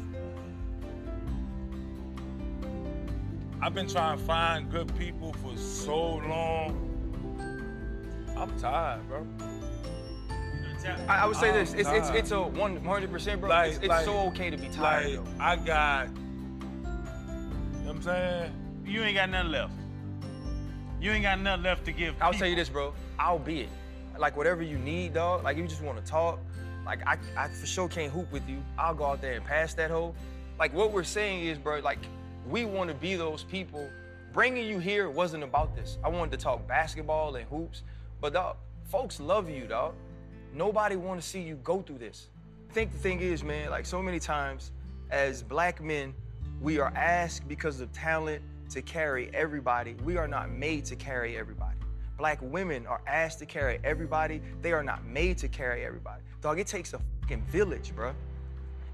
I've been trying to find good people for so long. I'm tired, bro. I, I would say I'm this: it's it's uh, it's a one hundred percent, bro. Like- it's it's like- so okay to be tired. Like though. I got, you know what I'm saying? You ain't got nothing left. You ain't got nothing left to give. I'll tell you this, bro. I'll be it. Like whatever you need, dog. Like if you just want to talk, like I, I for sure can't hoop with you. I'll go out there and pass that hole. Like what we're saying is, bro. Like we want to be those people. Bringing you here wasn't about this. I wanted to talk basketball and hoops, but dog, folks love you, dog. Nobody want to see you go through this. I think the thing is, man, like so many times as black men, we are asked because of talent to carry everybody. We are not made to carry everybody. Black women are asked to carry everybody. They are not made to carry everybody. Dog, it takes a fucking village, bruh.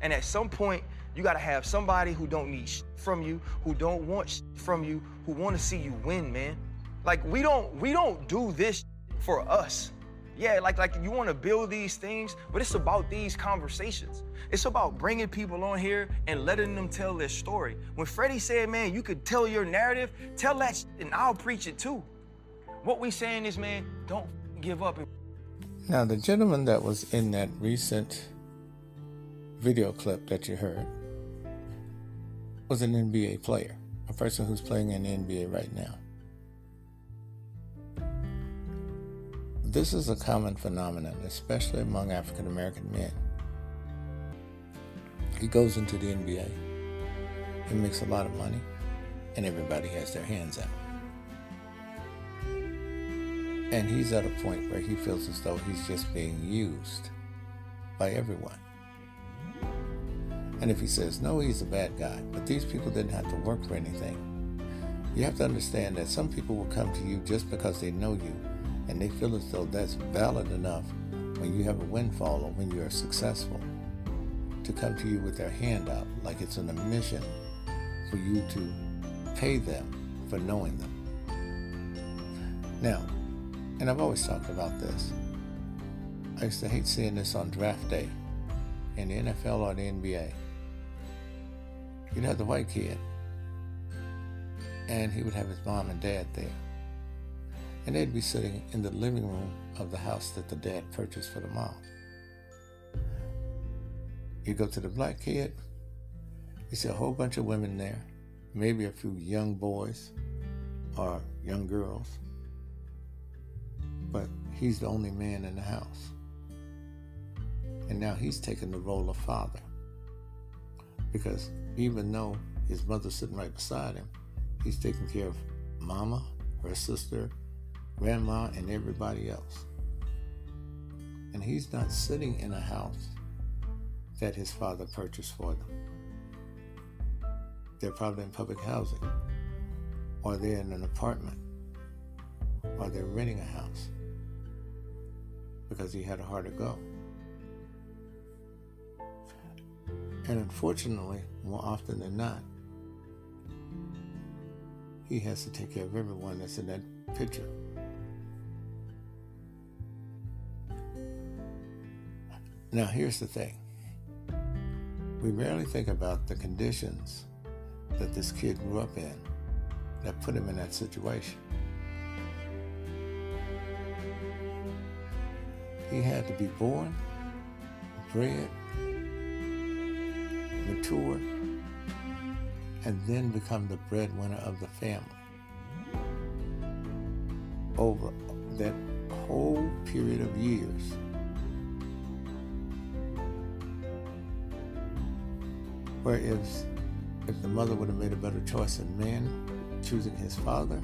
And at some point, you gotta have somebody who don't need shit from you, who don't want shit from you, who want to see you win, man. Like we don't we don't do this for us. Yeah, like like you want to build these things, but it's about these conversations. It's about bringing people on here and letting them tell their story. When Freddie said, "Man, you could tell your narrative, tell that shit and I'll preach it too." What we saying is, man, don't give up. Now, the gentleman that was in that recent video clip that you heard was an NBA player, a person who's playing in the NBA right now. This is a common phenomenon, especially among African American men. He goes into the NBA, he makes a lot of money, and everybody has their hands out. And he's at a point where he feels as though he's just being used by everyone. And if he says, no, he's a bad guy, but these people didn't have to work for anything, you have to understand that some people will come to you just because they know you and they feel as though that's valid enough when you have a windfall or when you're successful to come to you with their hand out like it's an admission for you to pay them for knowing them. Now, and I've always talked about this. I used to hate seeing this on draft day in the NFL or the NBA. You'd have the white kid, and he would have his mom and dad there. And they'd be sitting in the living room of the house that the dad purchased for the mom. You go to the black kid, you see a whole bunch of women there, maybe a few young boys or young girls but he's the only man in the house. And now he's taking the role of father. Because even though his mother's sitting right beside him, he's taking care of mama, her sister, grandma, and everybody else. And he's not sitting in a house that his father purchased for them. They're probably in public housing, or they're in an apartment, or they're renting a house because he had a hard to go. And unfortunately, more often than not, he has to take care of everyone that's in that picture. Now, here's the thing we rarely think about the conditions that this kid grew up in that put him in that situation. He had to be born, bred, mature, and then become the breadwinner of the family. Over that whole period of years, Where if the mother would have made a better choice in man, choosing his father,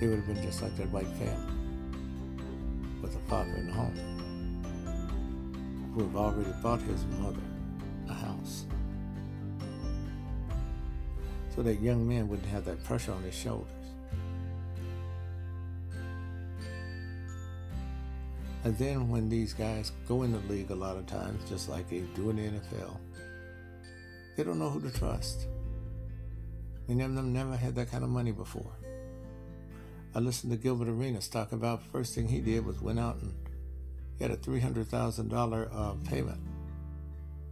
they would have been just like that white family with a father in the home who have already bought his mother a house. So that young man wouldn't have that pressure on his shoulders. And then when these guys go in the league a lot of times, just like they do in the NFL, they don't know who to trust. Many of them never had that kind of money before. I listened to Gilbert Arenas talk about first thing he did was went out and he had a three hundred thousand dollar uh, payment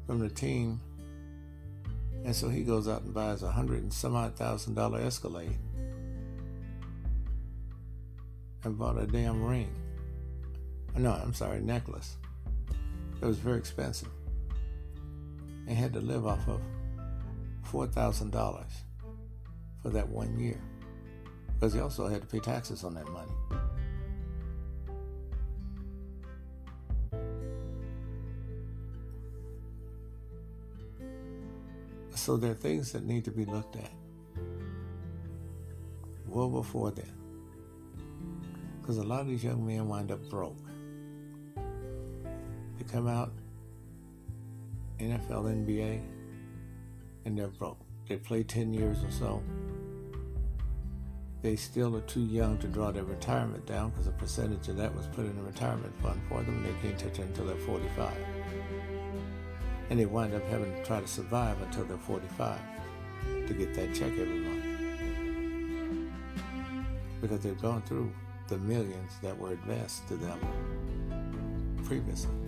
from the team, and so he goes out and buys a hundred and some odd thousand dollar Escalade and bought a damn ring. No, I'm sorry, necklace. It was very expensive. And had to live off of four thousand dollars for that one year because he also had to pay taxes on that money. So there are things that need to be looked at well before then. Because a lot of these young men wind up broke. Come out, NFL, NBA, and they're broke. They play 10 years or so, they still are too young to draw their retirement down because a percentage of that was put in a retirement fund for them and they can't touch it until they're 45. And they wind up having to try to survive until they're 45 to get that check every month. Because they've gone through the millions that were advanced to them previously.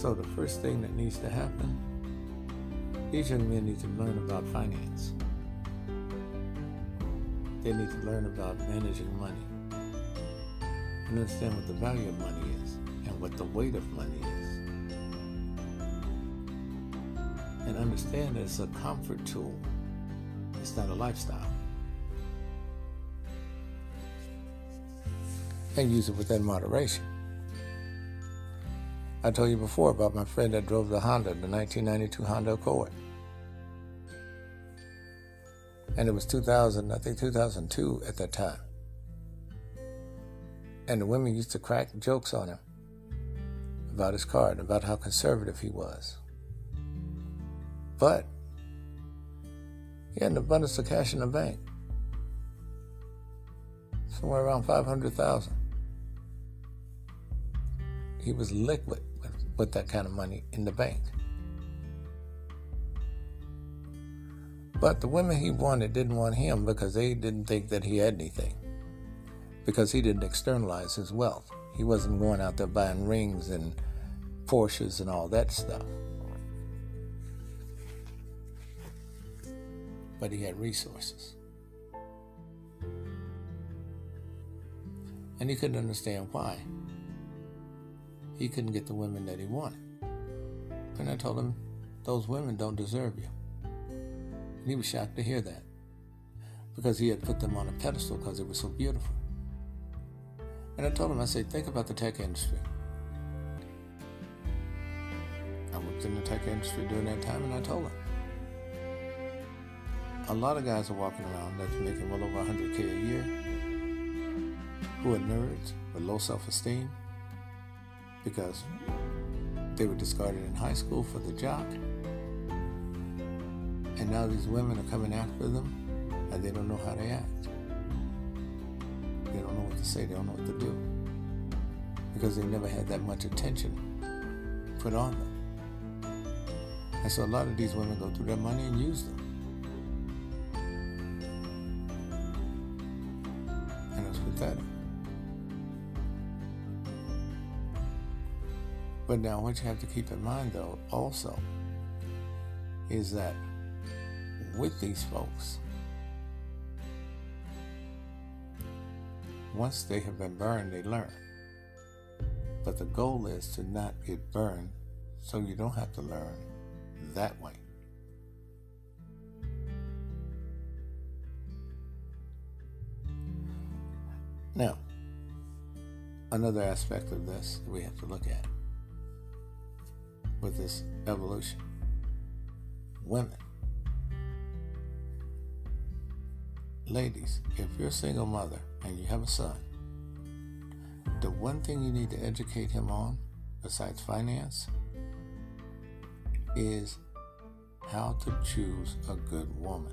So the first thing that needs to happen these young men need to learn about finance. They need to learn about managing money and understand what the value of money is and what the weight of money is. And understand that it's a comfort tool, it's not a lifestyle. And use it with that moderation. I told you before about my friend that drove the Honda, the 1992 Honda Accord. And it was 2000, I think 2002 at that time. And the women used to crack jokes on him about his car and about how conservative he was. But he had an abundance of cash in the bank. Somewhere around 500,000. He was liquid with that kind of money in the bank. But the women he wanted didn't want him because they didn't think that he had anything. Because he didn't externalize his wealth. He wasn't going out there buying rings and Porsches and all that stuff. But he had resources. And he couldn't understand why he couldn't get the women that he wanted. And I told him, those women don't deserve you. And he was shocked to hear that because he had put them on a pedestal because they were so beautiful. And I told him, I said, think about the tech industry. I worked in the tech industry during that time and I told him. A lot of guys are walking around that's making well over 100K a year who are nerds with low self esteem because they were discarded in high school for the jock. And now these women are coming after them and they don't know how to act. They don't know what to say, they don't know what to do. Because they never had that much attention put on them. And so a lot of these women go through their money and use them. And it's pathetic. But now, what you have to keep in mind, though, also, is that with these folks, once they have been burned, they learn. But the goal is to not get burned so you don't have to learn that way. Now, another aspect of this we have to look at with this evolution. Women. Ladies, if you're a single mother and you have a son, the one thing you need to educate him on, besides finance, is how to choose a good woman.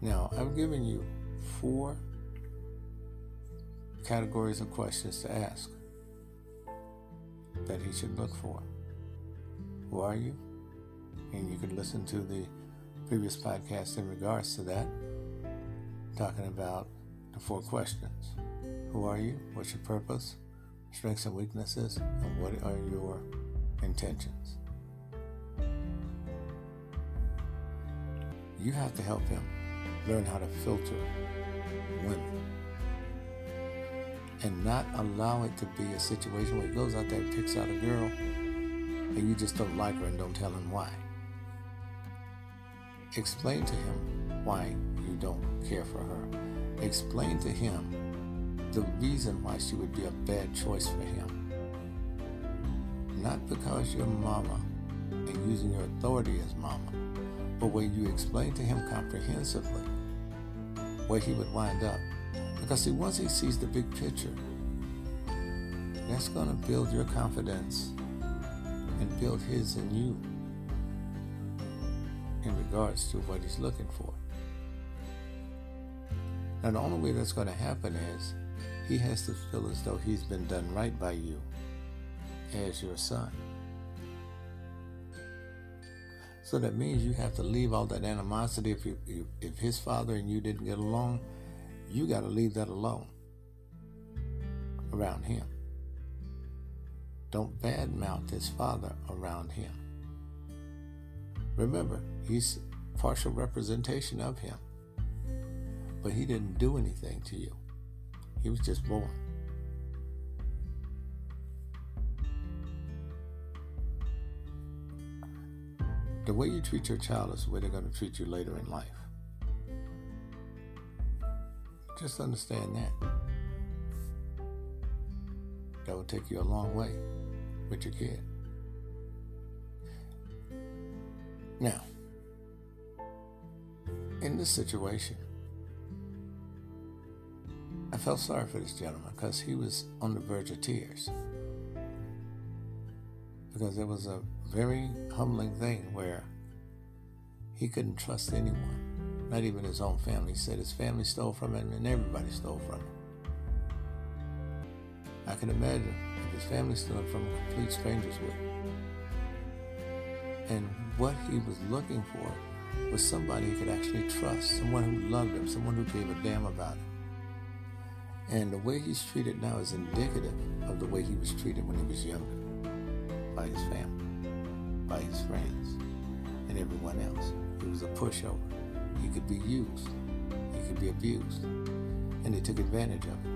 Now, I've given you four categories of questions to ask that he should look for. Who are you? And you can listen to the previous podcast in regards to that, talking about the four questions. Who are you? What's your purpose? Strengths and weaknesses? And what are your intentions? You have to help him learn how to filter women and not allow it to be a situation where he goes out there and picks out a girl and you just don't like her and don't tell him why. Explain to him why you don't care for her. Explain to him the reason why she would be a bad choice for him. Not because you're mama and using your authority as mama, but when you explain to him comprehensively where he would wind up. Because see, once he sees the big picture, that's going to build your confidence and build his in you in regards to what he's looking for. Now, the only way that's going to happen is he has to feel as though he's been done right by you as your son. So that means you have to leave all that animosity. If you, if his father and you didn't get along, you got to leave that alone around him. Don't badmouth his father around him. Remember, he's partial representation of him, but he didn't do anything to you. He was just born. The way you treat your child is the way they're going to treat you later in life. Just understand that. That will take you a long way with your kid. Now, in this situation, I felt sorry for this gentleman because he was on the verge of tears. Because it was a very humbling thing where he couldn't trust anyone, not even his own family. He said his family stole from him and everybody stole from him. I can imagine his family stole from complete strangers would. And what he was looking for was somebody he could actually trust, someone who loved him, someone who gave a damn about him. And the way he's treated now is indicative of the way he was treated when he was younger by his family, by his friends, and everyone else. He was a pushover. He could be used, he could be abused, and they took advantage of him.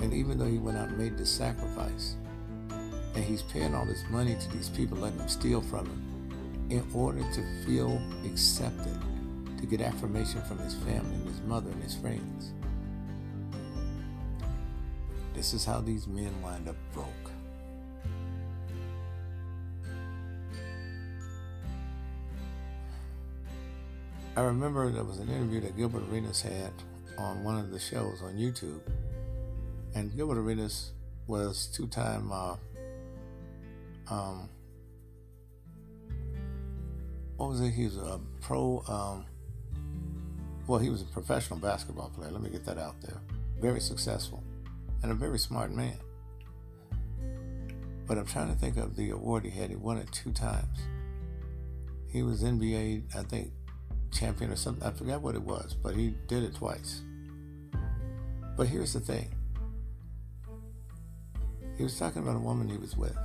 And even though he went out and made this sacrifice, and he's paying all this money to these people, letting them steal from him, in order to feel accepted, to get affirmation from his family and his mother and his friends. This is how these men wind up broke. I remember there was an interview that Gilbert Arenas had on one of the shows on YouTube. And Gilbert Arenas was two time uh, um, what was it? He was a pro um, well, he was a professional basketball player. Let me get that out there. Very successful and a very smart man. But I'm trying to think of the award he had. He won it two times. He was NBA, I think, champion or something. I forgot what it was, but he did it twice. But here's the thing he was talking about a woman he was with,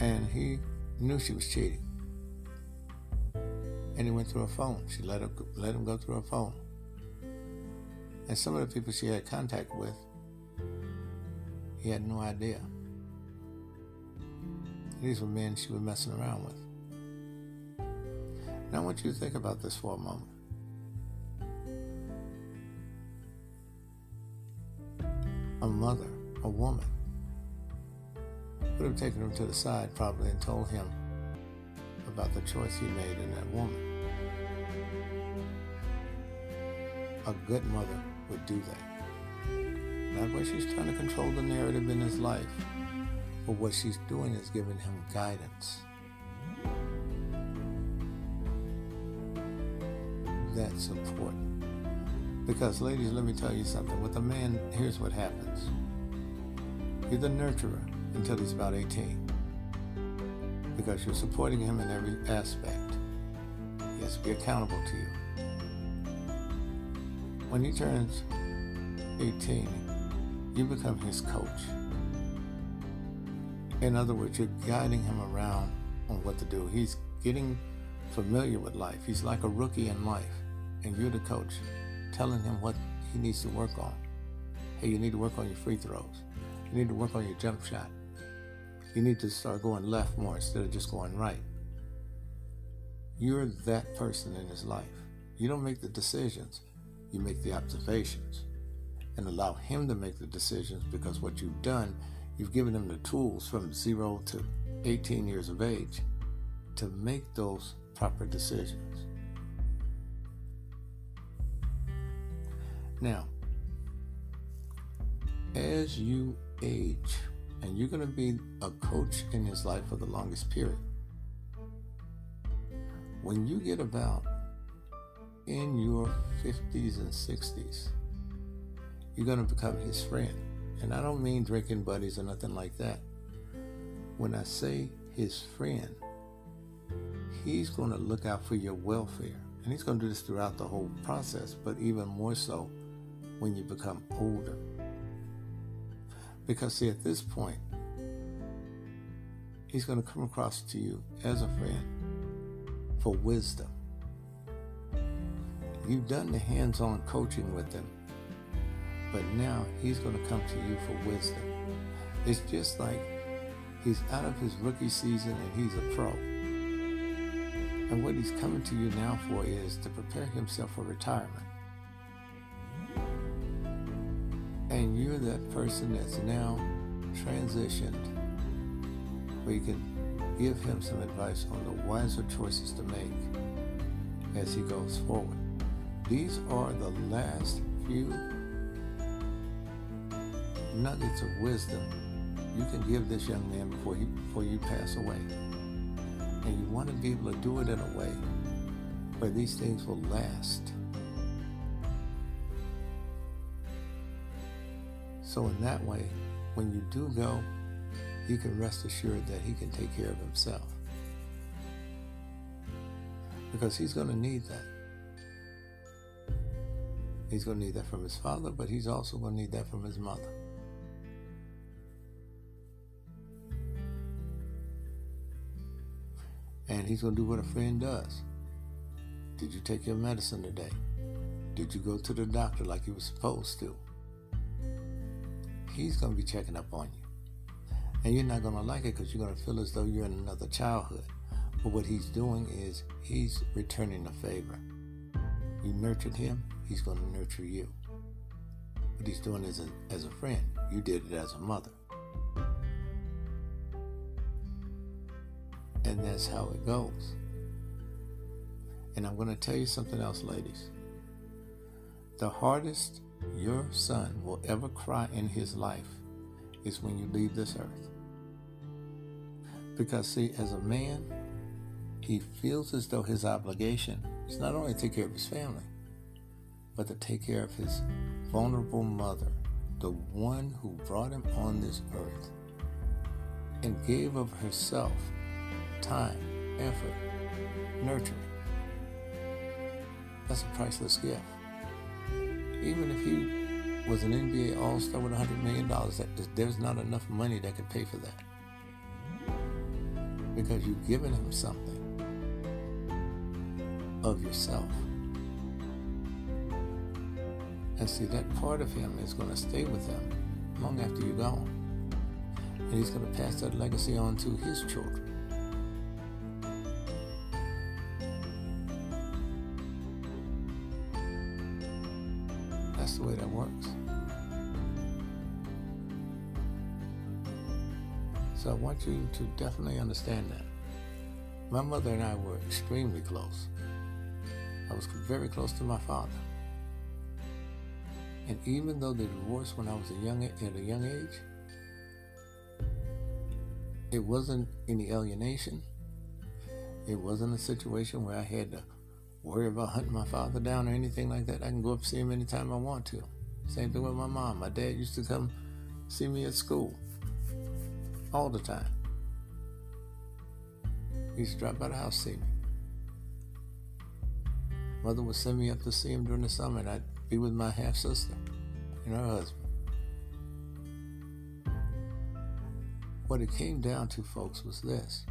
and he knew she was cheating. And he went through her phone. She let, her, let him go through her phone. And some of the people she had contact with, he had no idea. These were men she was messing around with. Now I want you to think about this for a moment. a mother, a woman, would have taken him to the side probably and told him about the choice he made in that woman. A good mother would do that. Not where she's trying to control the narrative in his life, but what she's doing is giving him guidance. That support. Because, ladies, let me tell you something. With a man, here's what happens you're the nurturer until he's about 18 because you're supporting him in every aspect. He has to be accountable to you. When he turns 18, you become his coach. In other words, you're guiding him around on what to do. He's getting familiar with life. He's like a rookie in life, and you're the coach, telling him what he needs to work on. Hey, you need to work on your free throws. You need to work on your jump shot. You need to start going left more instead of just going right. You're that person in his life. You don't make the decisions, you make the observations. And allow him to make the decisions because what you've done, you've given him the tools from zero to 18 years of age to make those proper decisions. Now, as you age, and you're going to be a coach in his life for the longest period. When you get about in your 50s and 60s, you're going to become his friend. And I don't mean drinking buddies or nothing like that. When I say his friend, he's going to look out for your welfare. And he's going to do this throughout the whole process, but even more so when you become older. Because, see, at this point, he's going to come across to you as a friend for wisdom. You've done the hands on coaching with him, but now he's going to come to you for wisdom. It's just like he's out of his rookie season and he's a pro. And what he's coming to you now for is to prepare himself for retirement. And you're that person that's now transitioned where you can give him some advice on the wiser choices to make as he goes forward. These are the last few nuggets of wisdom you can give this young man before he before you pass away. And you want to be able to do it in a way where these things will last. So, in that way, when you do go, you can rest assured that he can take care of himself. Because he's going to need that. He's going to need that from his father, but he's also going to need that from his mother. And he's going to do what a friend does. Did you take your medicine today? Did you go to the doctor like you were supposed to? He's going to be checking up on you. And you're not going to like it because you're going to feel as though you're in another childhood. But what he's doing is he's returning a favor. You nurtured him, he's going to nurture you. What he's doing is as a friend. You did it as a mother. And that's how it goes. And I'm going to tell you something else, ladies. The hardest your son will ever cry in his life is when you leave this earth. Because, see, as a man, he feels as though his obligation is not only to take care of his family, but to take care of his vulnerable mother, the one who brought him on this earth and gave of herself time, effort, nurturing. That's a priceless gift even if he was an NBA All Star with $100 million, there's not enough money that could pay for that. Because you've given him something of yourself. And see, that part of him is going to stay with him long after you're gone. And he's going to pass that legacy on to his children. the way that works. So I want you to definitely understand that. My mother and I were extremely close. I was very close to my father. And even though they divorced when I was a young at a young age, it wasn't any alienation. It wasn't a situation where I had to worry about hunting my father down or anything like that. I can go up see him anytime I want to. Same thing with my mom. My dad used to come see me at school all the time. He used to drop by the house see me. Mother would send me up to see him during the summer, and I'd be with my half sister and her husband. What it came down to, folks, was this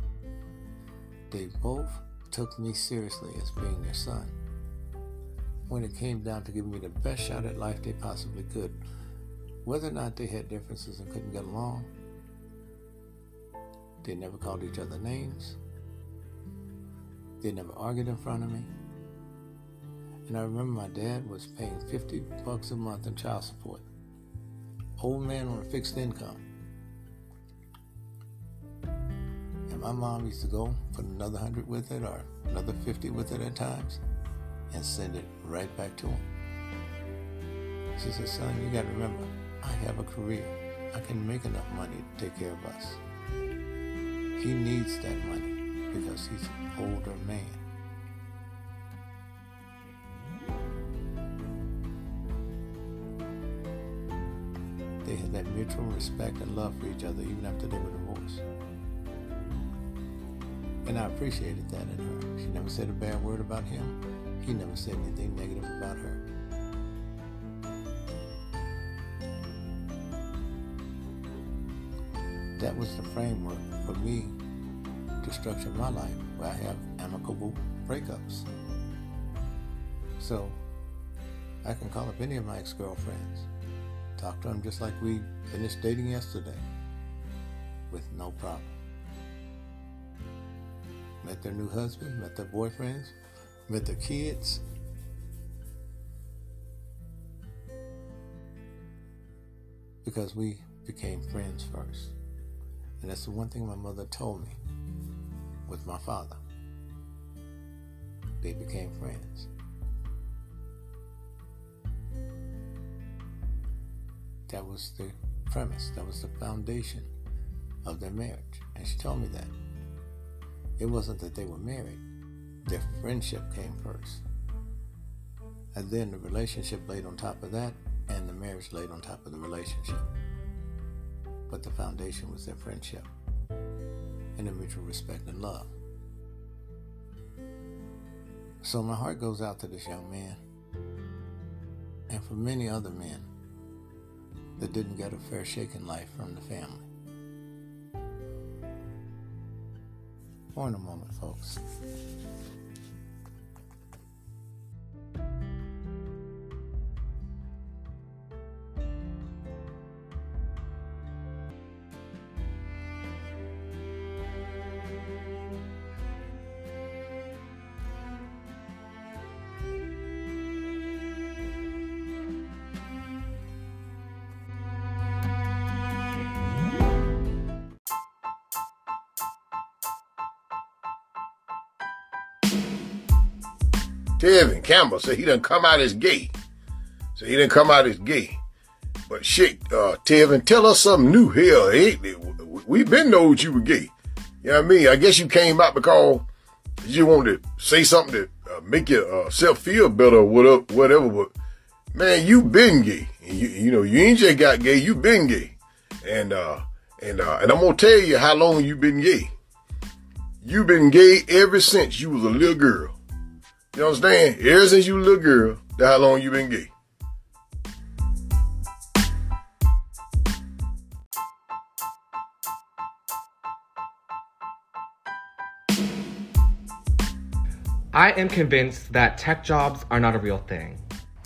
they both took me seriously as being their son. When it came down to giving me the best shot at life they possibly could, whether or not they had differences and couldn't get along, they never called each other names. They never argued in front of me. And I remember my dad was paying 50 bucks a month in child support. Old man on a fixed income. My mom used to go put another 100 with it or another 50 with it at times and send it right back to him. She said, son, you got to remember, I have a career. I can make enough money to take care of us. He needs that money because he's an older man. They had that mutual respect and love for each other even after they were divorced. And I appreciated that in her. She never said a bad word about him. He never said anything negative about her. That was the framework for me to structure my life where I have amicable breakups. So I can call up any of my ex-girlfriends, talk to them just like we finished dating yesterday with no problem. Met their new husband, met their boyfriends, met their kids. Because we became friends first. And that's the one thing my mother told me with my father. They became friends. That was the premise, that was the foundation of their marriage. And she told me that. It wasn't that they were married, their friendship came first. And then the relationship laid on top of that, and the marriage laid on top of the relationship. But the foundation was their friendship and their mutual respect and love. So my heart goes out to this young man and for many other men that didn't get a fair shake in life from the family. More in a moment, folks. Campbell said he didn't come out as gay. So he didn't come out as gay. But shit, uh, Tevin, tell us something new here. Hey, we been know you were gay. You know what I mean? I guess you came out because you wanted to say something to uh, make yourself uh, feel better or whatever, whatever. But man, you been gay. You, you know, you ain't just got gay, you been gay. And, uh, and, uh, and I'm gonna tell you how long you been gay. You been gay ever since you was a little girl. You understand? Ever since you a little girl, that how long you been gay. I am convinced that tech jobs are not a real thing.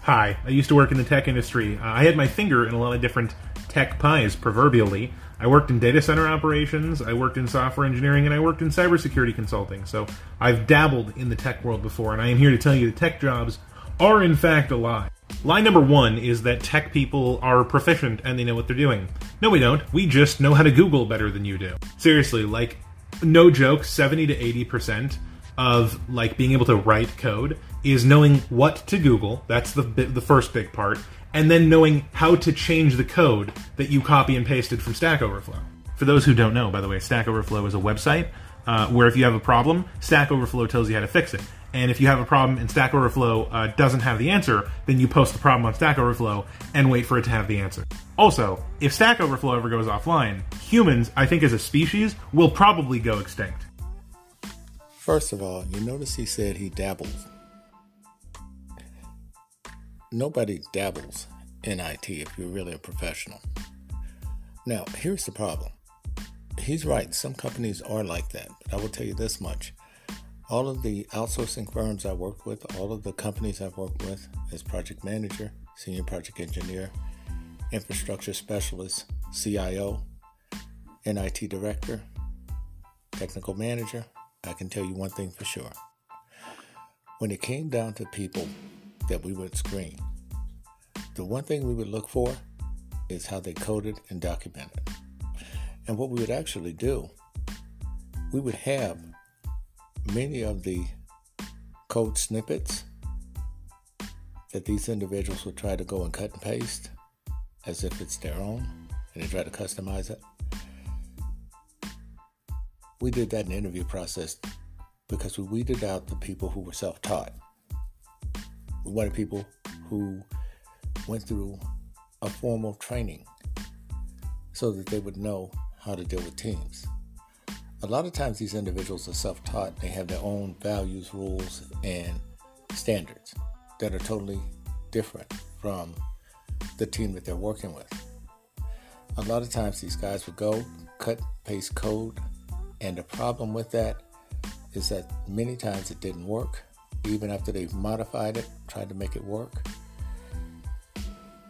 Hi, I used to work in the tech industry. Uh, I had my finger in a lot of different tech pies, proverbially. I worked in data center operations, I worked in software engineering, and I worked in cybersecurity consulting. So I've dabbled in the tech world before, and I am here to tell you that tech jobs are in fact alive. Lie number one is that tech people are proficient and they know what they're doing. No, we don't. We just know how to Google better than you do. Seriously, like, no joke, 70 to 80% of like being able to write code is knowing what to Google. That's the the first big part, and then knowing how to change the code that you copy and pasted from Stack Overflow. For those who don't know, by the way, Stack Overflow is a website uh, where if you have a problem, Stack Overflow tells you how to fix it. And if you have a problem and Stack Overflow uh, doesn't have the answer, then you post the problem on Stack Overflow and wait for it to have the answer. Also, if Stack Overflow ever goes offline, humans, I think as a species, will probably go extinct. First of all, you notice he said he dabbles. Nobody dabbles in IT if you're really a professional. Now, here's the problem. He's right, some companies are like that, but I will tell you this much. All of the outsourcing firms I work with, all of the companies I've worked with as project manager, senior project engineer, infrastructure specialist, CIO, NIT director, technical manager, I can tell you one thing for sure. When it came down to people that we would screen, the one thing we would look for is how they coded and documented. And what we would actually do, we would have many of the code snippets that these individuals would try to go and cut and paste as if it's their own and they try to customize it. We did that in the interview process because we weeded out the people who were self taught. Wanted people who went through a formal training so that they would know how to deal with teams. A lot of times, these individuals are self taught, they have their own values, rules, and standards that are totally different from the team that they're working with. A lot of times, these guys would go, cut, paste code, and the problem with that is that many times it didn't work, even after they've modified it, tried to make it work.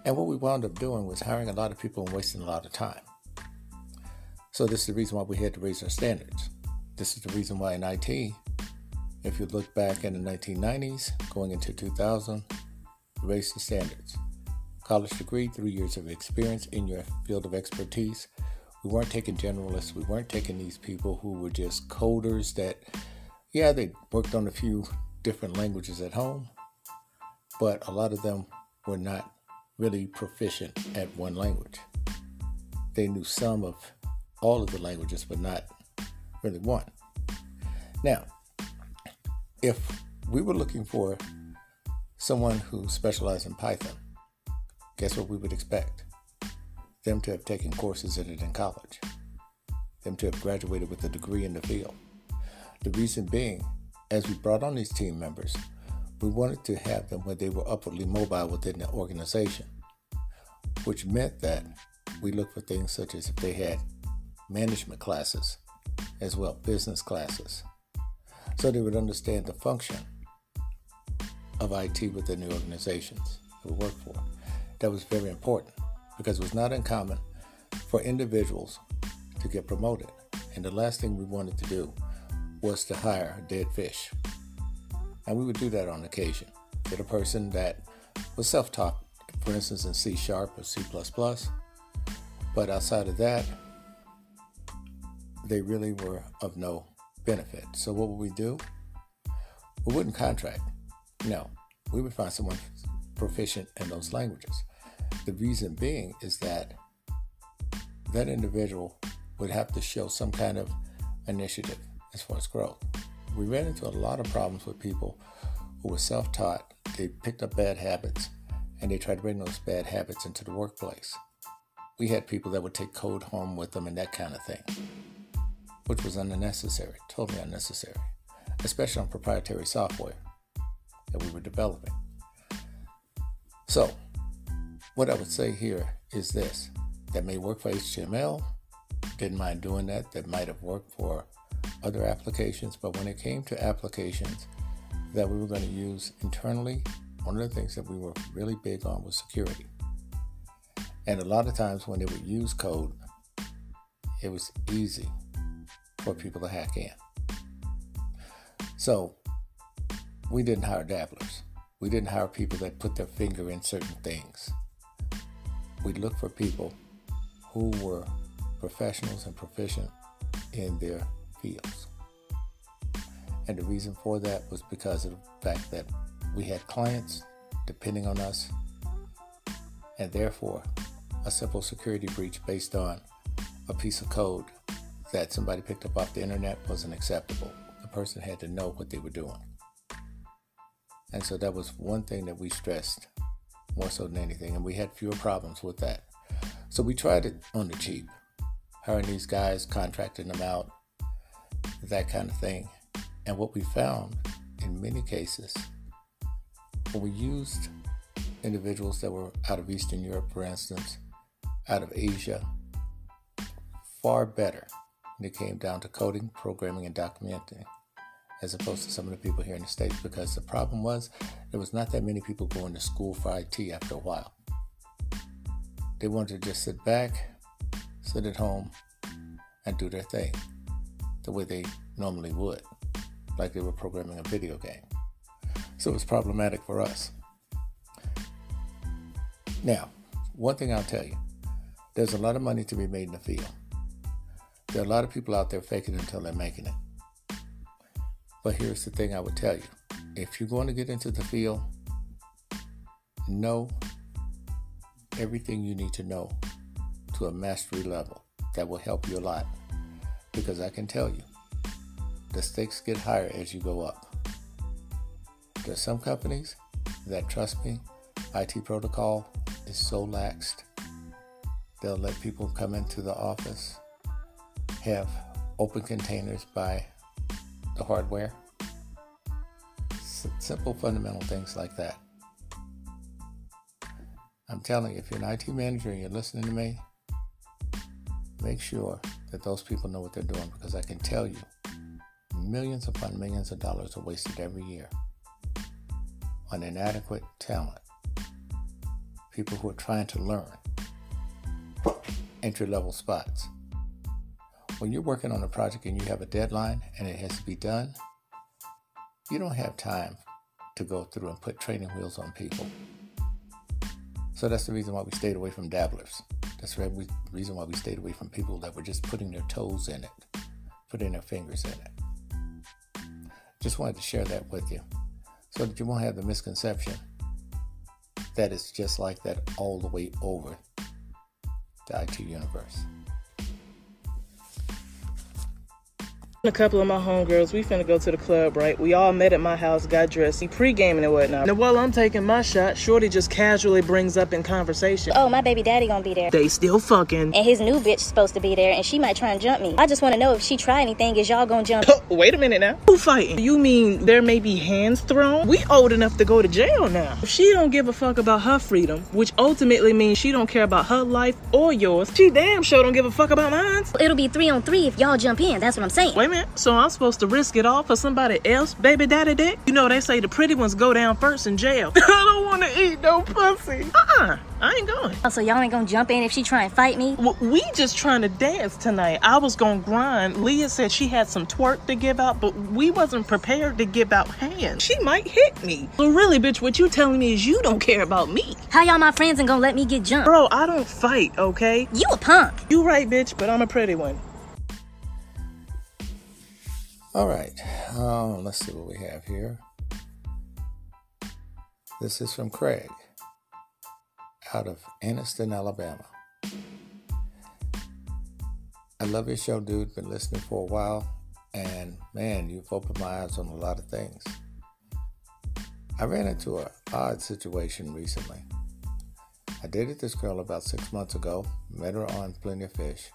And what we wound up doing was hiring a lot of people and wasting a lot of time. So this is the reason why we had to raise our standards. This is the reason why in IT, if you look back in the 1990s, going into 2000, raise the standards. College degree, three years of experience in your field of expertise. We weren't taking generalists. We weren't taking these people who were just coders that, yeah, they worked on a few different languages at home, but a lot of them were not really proficient at one language. They knew some of all of the languages, but not really one. Now, if we were looking for someone who specialized in Python, guess what we would expect? them to have taken courses in it in college, them to have graduated with a degree in the field. The reason being, as we brought on these team members, we wanted to have them where they were upwardly mobile within the organization, which meant that we looked for things such as if they had management classes as well, business classes, so they would understand the function of IT within the organizations that we work for. That was very important because it was not uncommon for individuals to get promoted. And the last thing we wanted to do was to hire dead fish. And we would do that on occasion. Get a person that was self taught, for instance, in C sharp or C. But outside of that, they really were of no benefit. So what would we do? We wouldn't contract. No, we would find someone proficient in those languages. The reason being is that that individual would have to show some kind of initiative as far as growth. We ran into a lot of problems with people who were self taught, they picked up bad habits, and they tried to bring those bad habits into the workplace. We had people that would take code home with them and that kind of thing, which was unnecessary, totally unnecessary, especially on proprietary software that we were developing. So, what I would say here is this that may work for HTML, didn't mind doing that, that might have worked for other applications, but when it came to applications that we were going to use internally, one of the things that we were really big on was security. And a lot of times when they would use code, it was easy for people to hack in. So we didn't hire dabblers. We didn't hire people that put their finger in certain things. We looked for people who were professionals and proficient in their fields. And the reason for that was because of the fact that we had clients depending on us, and therefore, a simple security breach based on a piece of code that somebody picked up off the internet wasn't acceptable. The person had to know what they were doing. And so that was one thing that we stressed more so than anything, and we had fewer problems with that. So we tried it on the cheap, hiring these guys, contracting them out, that kind of thing. And what we found in many cases, when we used individuals that were out of Eastern Europe, for instance, out of Asia, far better when it came down to coding, programming, and documenting, as opposed to some of the people here in the States, because the problem was there was not that many people going to school for IT after a while. They wanted to just sit back, sit at home, and do their thing the way they normally would, like they were programming a video game. So it was problematic for us. Now, one thing I'll tell you there's a lot of money to be made in the field. There are a lot of people out there faking until they're making it. But here's the thing I would tell you if you're going to get into the field, know everything you need to know to a mastery level that will help you a lot. Because I can tell you, the stakes get higher as you go up. There's some companies that trust me, IT protocol is so laxed. They'll let people come into the office, have open containers by the hardware. S- simple fundamental things like that. I'm telling you, if you're an IT manager and you're listening to me, make sure that those people know what they're doing because I can tell you millions upon millions of dollars are wasted every year on inadequate talent. People who are trying to learn entry level spots. When you're working on a project and you have a deadline and it has to be done, you don't have time to go through and put training wheels on people. So that's the reason why we stayed away from dabblers. That's the reason why we stayed away from people that were just putting their toes in it, putting their fingers in it. Just wanted to share that with you so that you won't have the misconception that it's just like that all the way over the IT universe. A couple of my homegirls, we finna go to the club, right? We all met at my house, got dressed, pre-gaming and whatnot. Now while I'm taking my shot, Shorty just casually brings up in conversation. Oh, my baby daddy gonna be there. They still fucking. And his new bitch supposed to be there, and she might try and jump me. I just wanna know if she try anything, is y'all gonna jump? Oh, wait a minute now. Who fighting? You mean there may be hands thrown? We old enough to go to jail now. If she don't give a fuck about her freedom, which ultimately means she don't care about her life or yours, she damn sure don't give a fuck about mine. It'll be three on three if y'all jump in. That's what I'm saying. Wait a minute. So I'm supposed to risk it all for somebody else, baby daddy dick? You know they say the pretty ones go down first in jail. I don't want to eat no pussy. Uh-uh. I ain't going. Oh, so y'all ain't gonna jump in if she try and fight me? Well, we just trying to dance tonight. I was gonna grind. Leah said she had some twerk to give out, but we wasn't prepared to give out hands. She might hit me. So really, bitch, what you telling me is you don't care about me. How y'all my friends and gonna let me get jumped? Bro, I don't fight, okay? You a punk. You right, bitch, but I'm a pretty one. All right, um, let's see what we have here. This is from Craig out of Anniston, Alabama. I love your show, dude. Been listening for a while, and man, you've opened my eyes on a lot of things. I ran into an odd situation recently. I dated this girl about six months ago, met her on Plenty of Fish,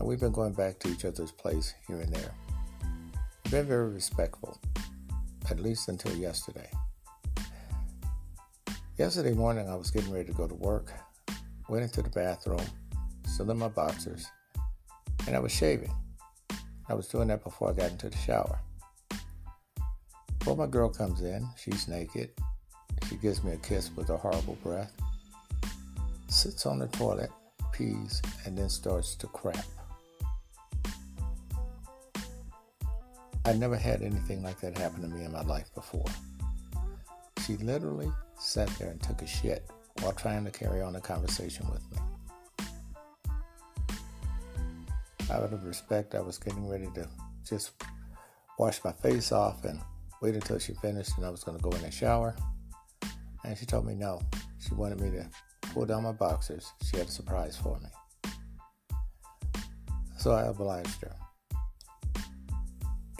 and we've been going back to each other's place here and there been very respectful, at least until yesterday. Yesterday morning, I was getting ready to go to work, went into the bathroom, still in my boxers, and I was shaving. I was doing that before I got into the shower. Well, my girl comes in, she's naked. She gives me a kiss with a horrible breath, sits on the toilet, pees, and then starts to crap. I never had anything like that happen to me in my life before. She literally sat there and took a shit while trying to carry on a conversation with me. Out of respect, I was getting ready to just wash my face off and wait until she finished and I was going to go in and shower. And she told me no. She wanted me to pull down my boxers. She had a surprise for me. So I obliged her.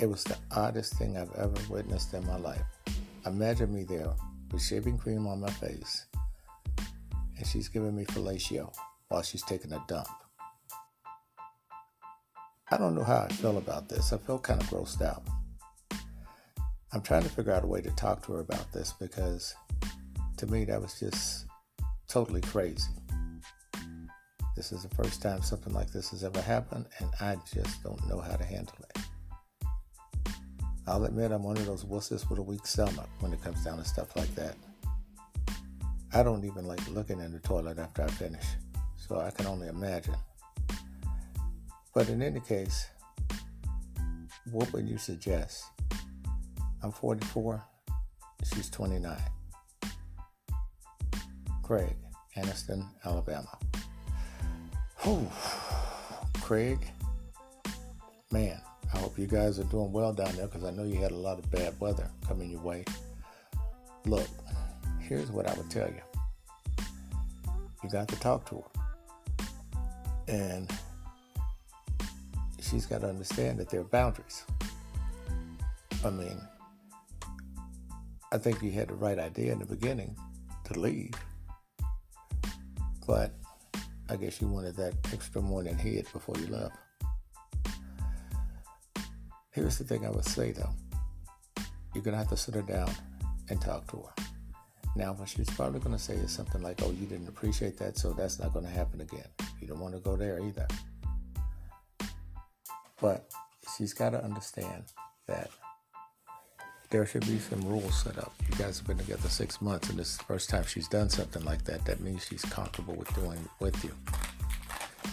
It was the oddest thing I've ever witnessed in my life. Imagine me there with shaving cream on my face, and she's giving me fellatio while she's taking a dump. I don't know how I feel about this. I feel kind of grossed out. I'm trying to figure out a way to talk to her about this because to me that was just totally crazy. This is the first time something like this has ever happened, and I just don't know how to handle it. I'll admit I'm one of those wusses with a weak stomach when it comes down to stuff like that. I don't even like looking in the toilet after I finish, so I can only imagine. But in any case, what would you suggest? I'm 44, she's 29. Craig, Anniston, Alabama. Whew. Craig, man, I hope you guys are doing well down there because I know you had a lot of bad weather coming your way. Look, here's what I would tell you you got to talk to her. And she's got to understand that there are boundaries. I mean, I think you had the right idea in the beginning to leave. But I guess you wanted that extra morning head before you left. Here's the thing I would say though. You're gonna have to sit her down and talk to her. Now, what she's probably gonna say is something like, "Oh, you didn't appreciate that, so that's not gonna happen again." You don't want to go there either. But she's got to understand that there should be some rules set up. You guys have been together six months, and this is the first time she's done something like that. That means she's comfortable with doing it with you.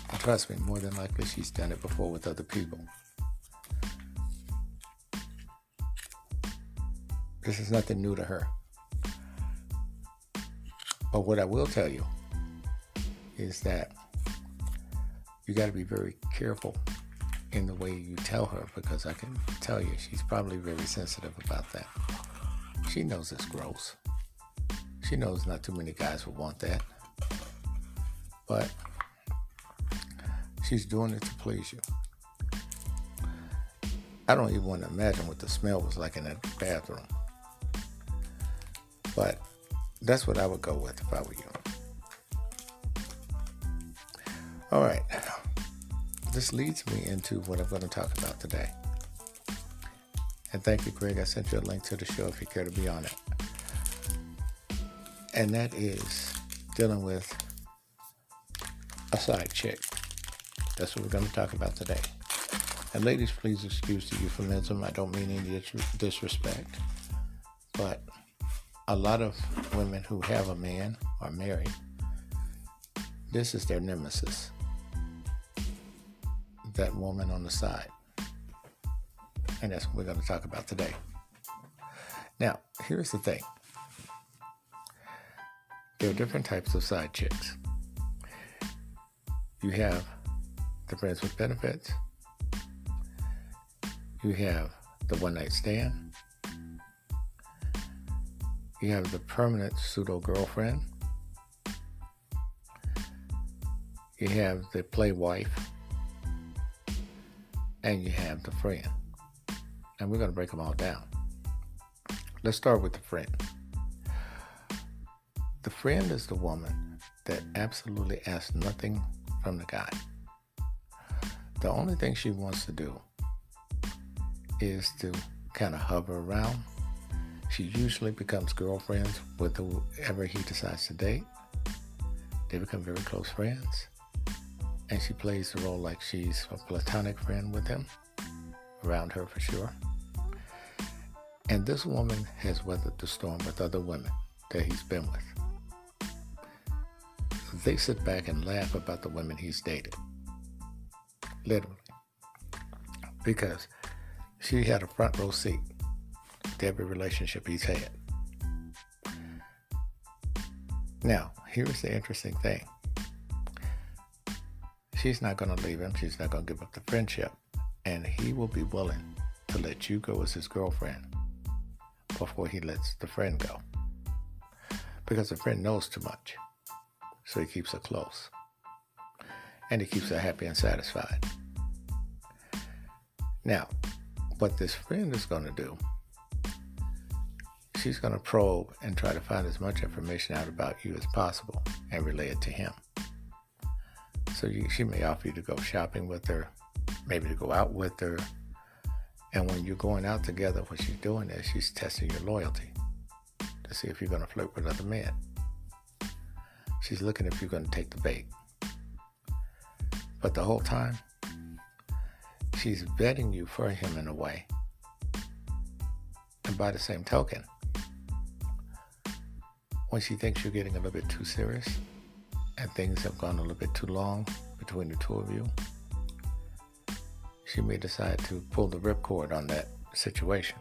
And trust me, more than likely she's done it before with other people. This is nothing new to her. But what I will tell you is that you got to be very careful in the way you tell her because I can tell you she's probably very sensitive about that. She knows it's gross. She knows not too many guys would want that. But she's doing it to please you. I don't even want to imagine what the smell was like in that bathroom. But that's what I would go with if I were you. All right this leads me into what I'm going to talk about today. And thank you, Greg. I sent you a link to the show if you care to be on it. And that is dealing with a side chick. That's what we're going to talk about today. And ladies, please excuse the euphemism. I don't mean any disrespect. But a lot of women who have a man are married, this is their nemesis that woman on the side. And that's what we're going to talk about today. Now, here's the thing there are different types of side chicks. You have the friends with benefits, you have the one night stand, you have the permanent pseudo girlfriend, you have the play wife and you have the friend. And we're going to break them all down. Let's start with the friend. The friend is the woman that absolutely asks nothing from the guy. The only thing she wants to do is to kind of hover around. She usually becomes girlfriends with whoever he decides to date. They become very close friends and she plays the role like she's a platonic friend with him, around her for sure. And this woman has weathered the storm with other women that he's been with. They sit back and laugh about the women he's dated. Literally. Because she had a front row seat to every relationship he's had. Now, here's the interesting thing. She's not going to leave him. She's not going to give up the friendship. And he will be willing to let you go as his girlfriend before he lets the friend go. Because the friend knows too much. So he keeps her close. And he keeps her happy and satisfied. Now, what this friend is going to do, she's going to probe and try to find as much information out about you as possible and relay it to him. So you, she may offer you to go shopping with her, maybe to go out with her. And when you're going out together, what she's doing is she's testing your loyalty to see if you're going to flirt with other men. She's looking if you're going to take the bait. But the whole time, she's vetting you for him in a way. And by the same token, when she thinks you're getting a little bit too serious and things have gone a little bit too long between the two of you, she may decide to pull the ripcord on that situation.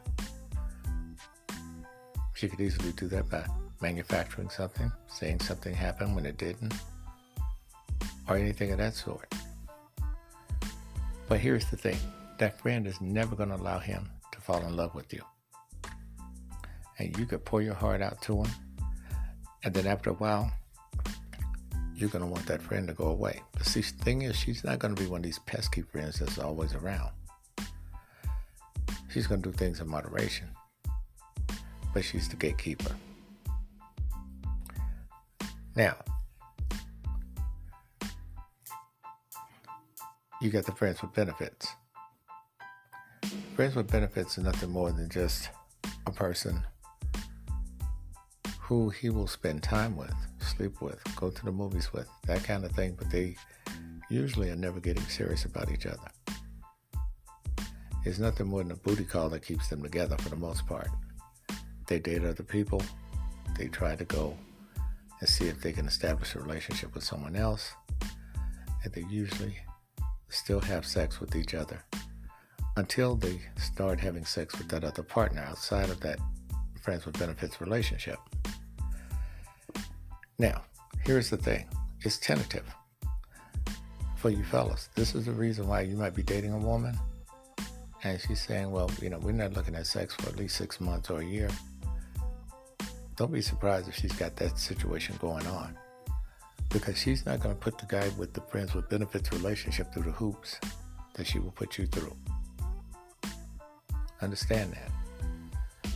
She could easily do that by manufacturing something, saying something happened when it didn't, or anything of that sort. But here's the thing that friend is never going to allow him to fall in love with you. And you could pour your heart out to him, and then after a while, you're going to want that friend to go away. But see, the thing is, she's not going to be one of these pesky friends that's always around. She's going to do things in moderation, but she's the gatekeeper. Now, you got the friends with benefits. Friends with benefits is nothing more than just a person who he will spend time with, sleep with, go to the movies with, that kind of thing, but they usually are never getting serious about each other. It's nothing more than a booty call that keeps them together for the most part. They date other people, they try to go and see if they can establish a relationship with someone else, and they usually still have sex with each other until they start having sex with that other partner outside of that friends with benefits relationship. Now, here's the thing it's tentative for you fellas. This is the reason why you might be dating a woman and she's saying, well, you know, we're not looking at sex for at least six months or a year. Don't be surprised if she's got that situation going on because she's not going to put the guy with the friends with benefits relationship through the hoops that she will put you through. Understand that.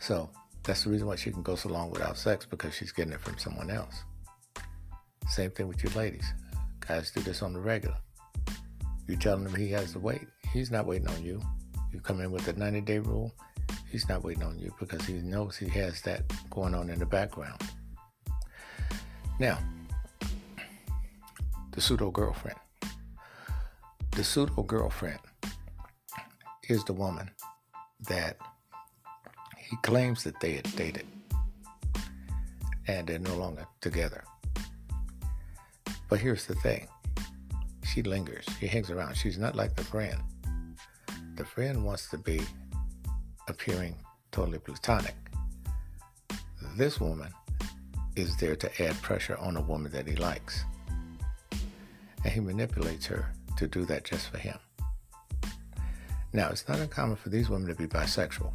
So that's the reason why she can go so long without sex because she's getting it from someone else. Same thing with you ladies. Guys do this on the regular. You telling him he has to wait. He's not waiting on you. You come in with the 90 day rule. He's not waiting on you because he knows he has that going on in the background. Now, the pseudo girlfriend. The pseudo girlfriend is the woman that he claims that they had dated and they're no longer together. But here's the thing she lingers, she hangs around. She's not like the friend. The friend wants to be appearing totally platonic. This woman is there to add pressure on a woman that he likes and he manipulates her to do that just for him. Now, it's not uncommon for these women to be bisexual.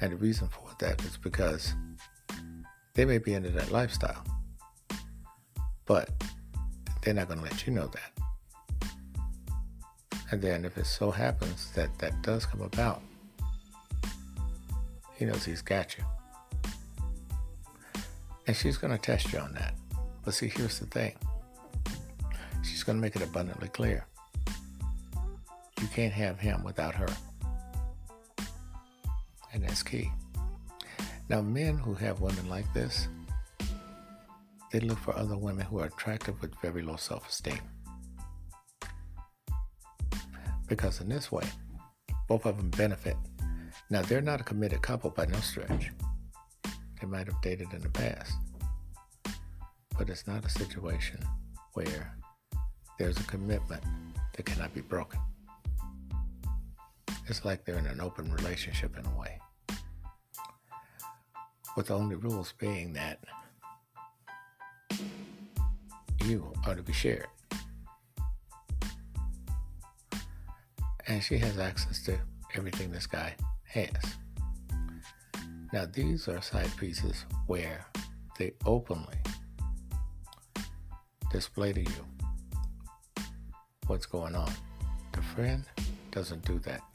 And the reason for that is because they may be into that lifestyle, but they're not going to let you know that. And then, if it so happens that that does come about, he knows he's got you. And she's going to test you on that. But see, here's the thing she's going to make it abundantly clear. You can't have him without her. And that's key. Now, men who have women like this, they look for other women who are attractive with very low self esteem. Because in this way, both of them benefit. Now, they're not a committed couple by no stretch. They might have dated in the past. But it's not a situation where there's a commitment that cannot be broken. It's like they're in an open relationship in a way. With the only rules being that you are to be shared. And she has access to everything this guy has. Now, these are side pieces where they openly display to you what's going on. The friend doesn't do that.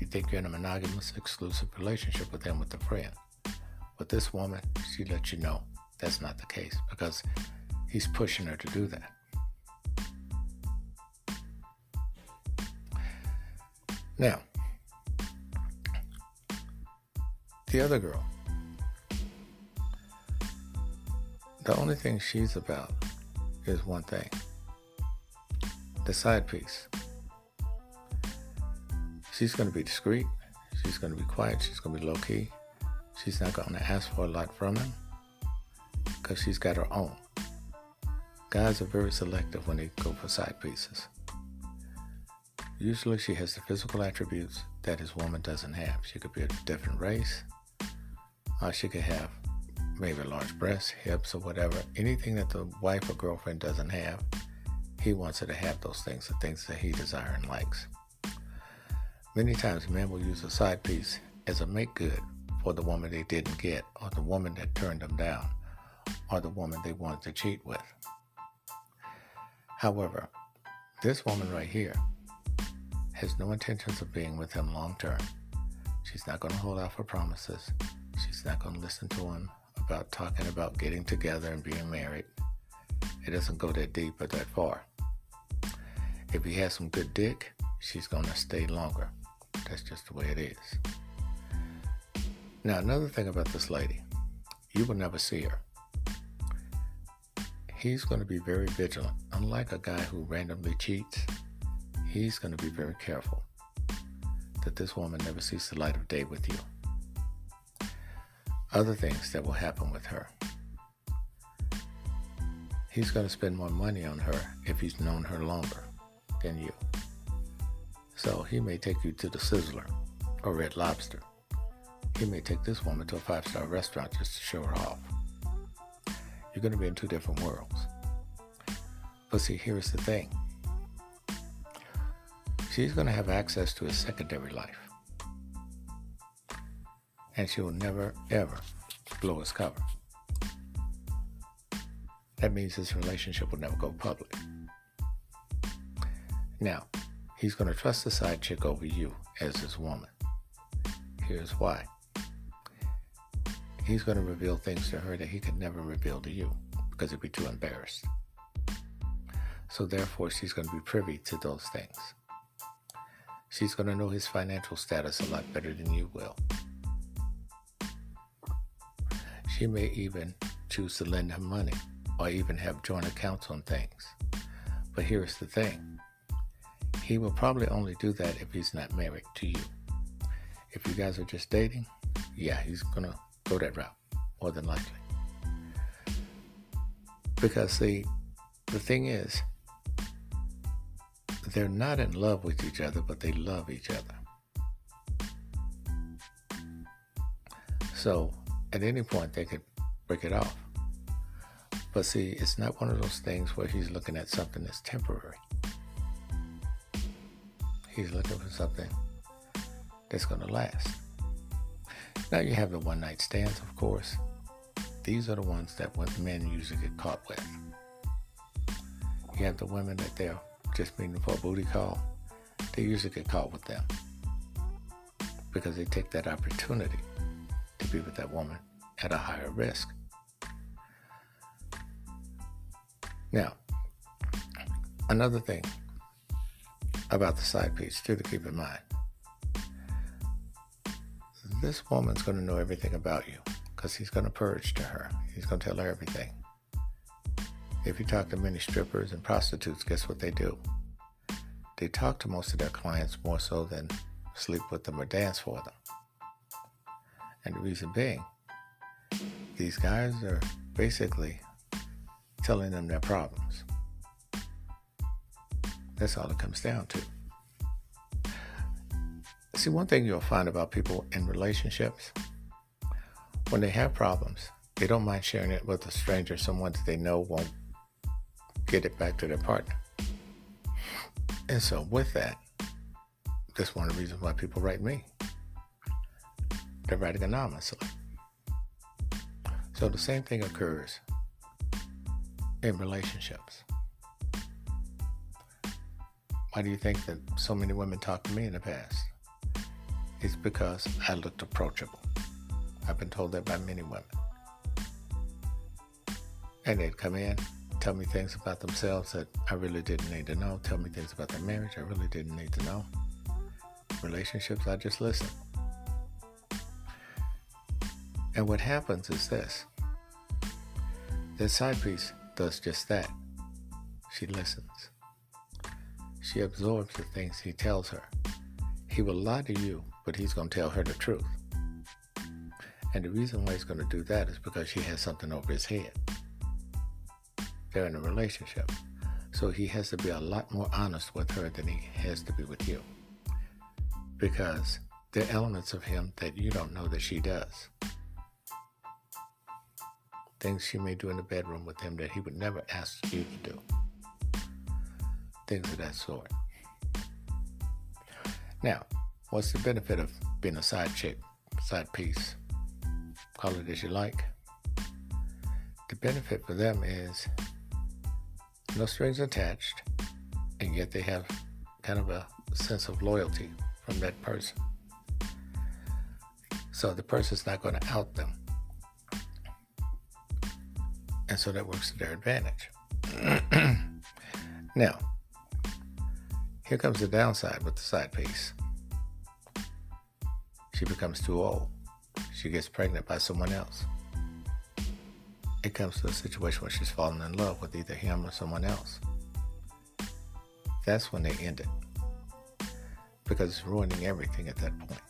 You think you're in a monogamous, exclusive relationship with him with the friend. With this woman, she lets you know that's not the case because he's pushing her to do that. Now, the other girl, the only thing she's about is one thing the side piece. She's going to be discreet. She's going to be quiet. She's going to be low key. She's not going to ask for a lot from him because she's got her own. Guys are very selective when they go for side pieces. Usually, she has the physical attributes that his woman doesn't have. She could be a different race, or she could have maybe large breasts, hips, or whatever. Anything that the wife or girlfriend doesn't have, he wants her to have those things, the things that he desires and likes. Many times, men will use a side piece as a make good for the woman they didn't get, or the woman that turned them down, or the woman they wanted to cheat with. However, this woman right here has no intentions of being with him long term. She's not going to hold out for promises. She's not going to listen to him about talking about getting together and being married. It doesn't go that deep or that far. If he has some good dick, she's going to stay longer. That's just the way it is. Now, another thing about this lady, you will never see her. He's going to be very vigilant. Unlike a guy who randomly cheats, he's going to be very careful that this woman never sees the light of day with you other things that will happen with her. He's going to spend more money on her if he's known her longer than you. So he may take you to the Sizzler or Red Lobster. He may take this woman to a five star restaurant just to show her off. You're going to be in two different worlds. But see, here's the thing she's going to have access to a secondary life and she will never, ever blow his cover. That means his relationship will never go public. Now, he's going to trust the side chick over you as his woman. Here's why. He's going to reveal things to her that he could never reveal to you because he'd be too embarrassed. So, therefore, she's going to be privy to those things. She's going to know his financial status a lot better than you will. She may even choose to lend him money or even have joint accounts on things. But here's the thing he will probably only do that if he's not married to you. If you guys are just dating, yeah, he's gonna go that route, more than likely. Because see, the thing is, they're not in love with each other, but they love each other. So at any point they could break it off. But see, it's not one of those things where he's looking at something that's temporary. He's looking for something that's going to last. Now you have the one night stands, of course. These are the ones that men usually get caught with. You have the women that they're just meeting for a booty call. They usually get caught with them because they take that opportunity to be with that woman at a higher risk. Now, another thing about the side piece, too, to keep in mind. This woman's going to know everything about you because he's going to purge to her. He's going to tell her everything. If you talk to many strippers and prostitutes, guess what they do? They talk to most of their clients more so than sleep with them or dance for them. And the reason being, these guys are basically telling them their problems. That's all it comes down to. See, one thing you'll find about people in relationships, when they have problems, they don't mind sharing it with a stranger, someone that they know won't get it back to their partner. And so, with that, that's one of the reasons why people write me. They're writing anonymously. So, the same thing occurs in relationships. Why do you think that so many women talk to me in the past? It's because I looked approachable. I've been told that by many women. And they'd come in, tell me things about themselves that I really didn't need to know, tell me things about their marriage I really didn't need to know. Relationships, I just listen. And what happens is this this side piece does just that. She listens. She absorbs the things he tells her. He will lie to you, but he's going to tell her the truth. And the reason why he's going to do that is because she has something over his head. They're in a relationship. So he has to be a lot more honest with her than he has to be with you. Because there are elements of him that you don't know that she does. Things she may do in the bedroom with him that he would never ask you to do. Things of that sort. Now, what's the benefit of being a side chick, side piece? Call it as you like. The benefit for them is no strings attached, and yet they have kind of a sense of loyalty from that person. So the person's not going to out them. And so that works to their advantage. now, here comes the downside with the side piece. She becomes too old. She gets pregnant by someone else. It comes to a situation where she's falling in love with either him or someone else. That's when they end it. Because it's ruining everything at that point.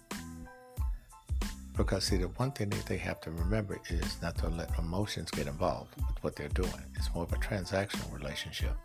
Because, see, the one thing that they have to remember is not to let emotions get involved with what they're doing. It's more of a transactional relationship.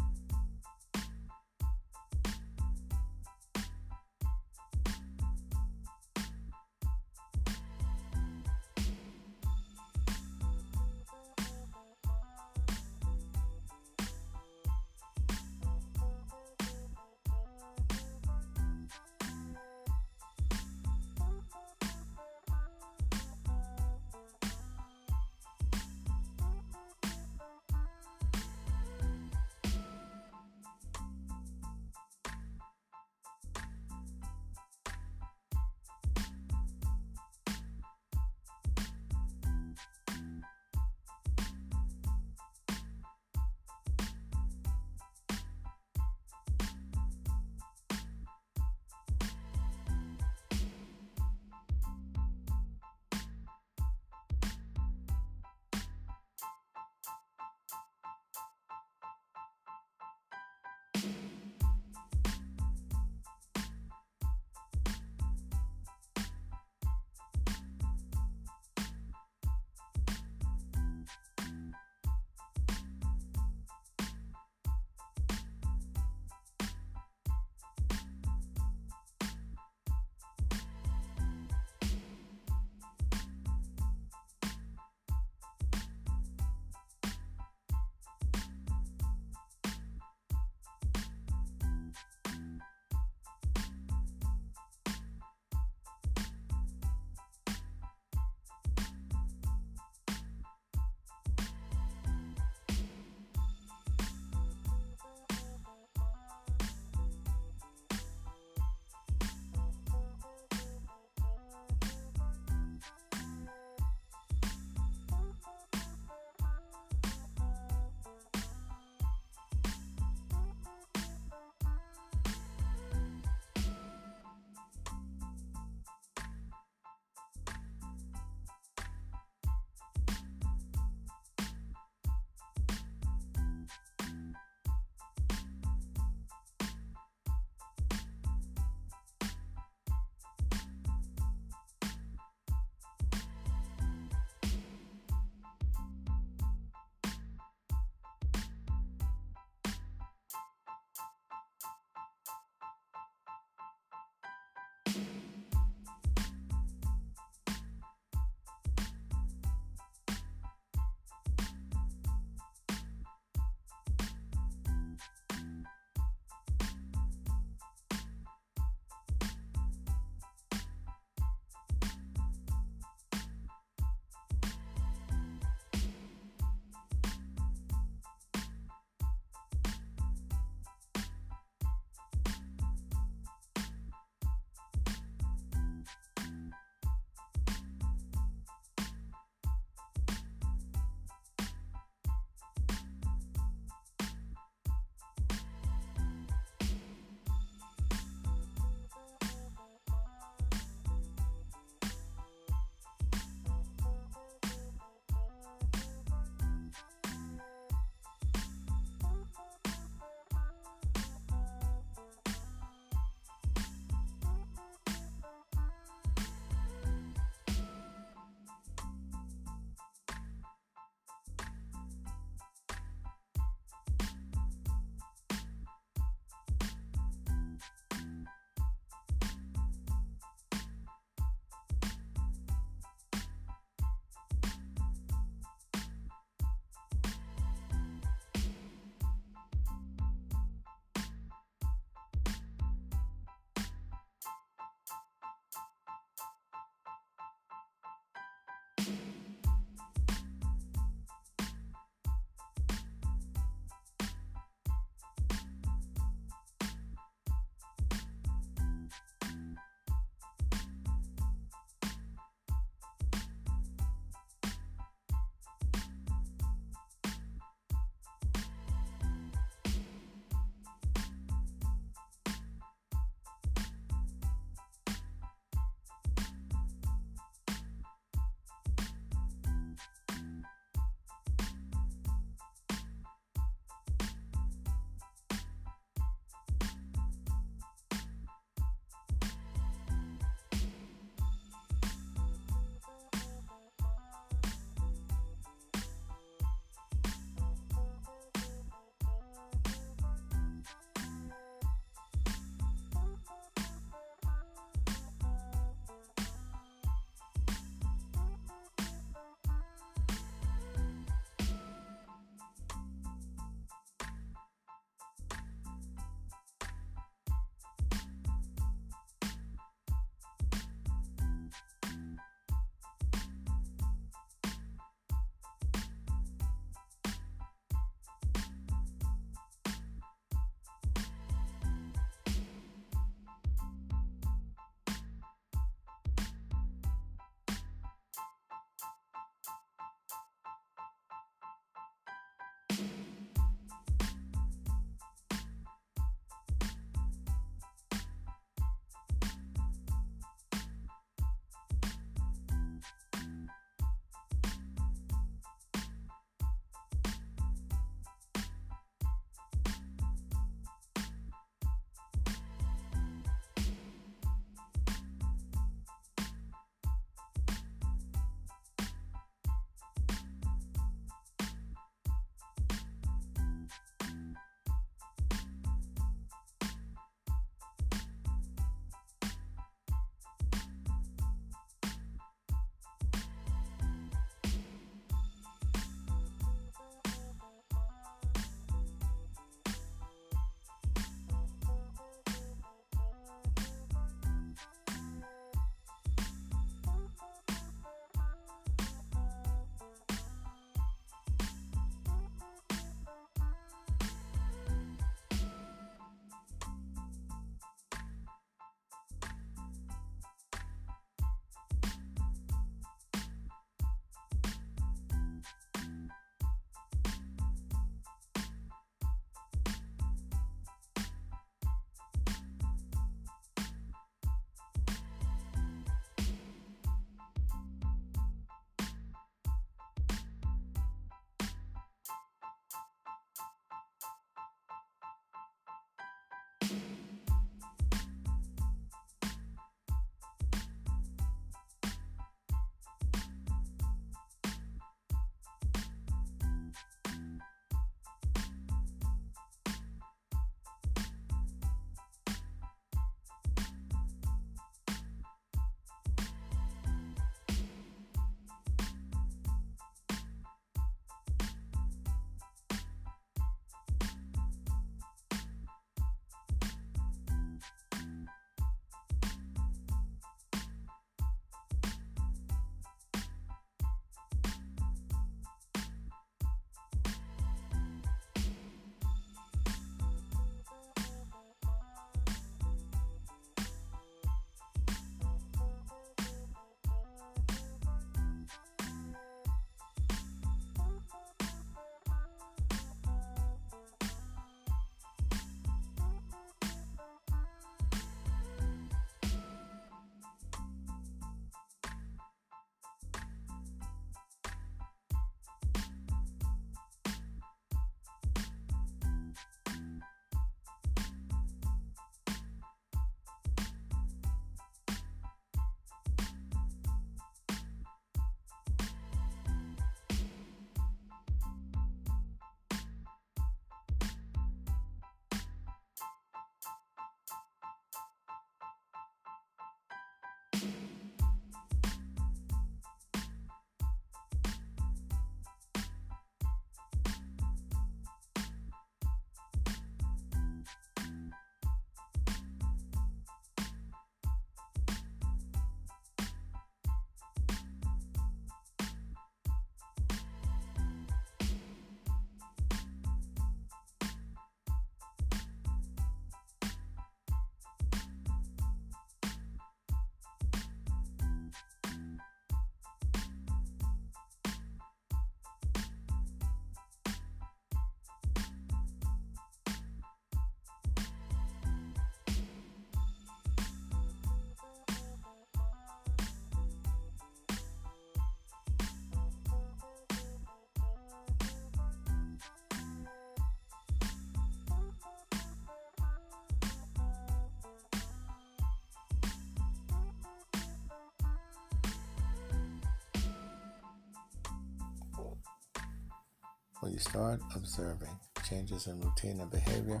When you start observing changes in routine and behavior,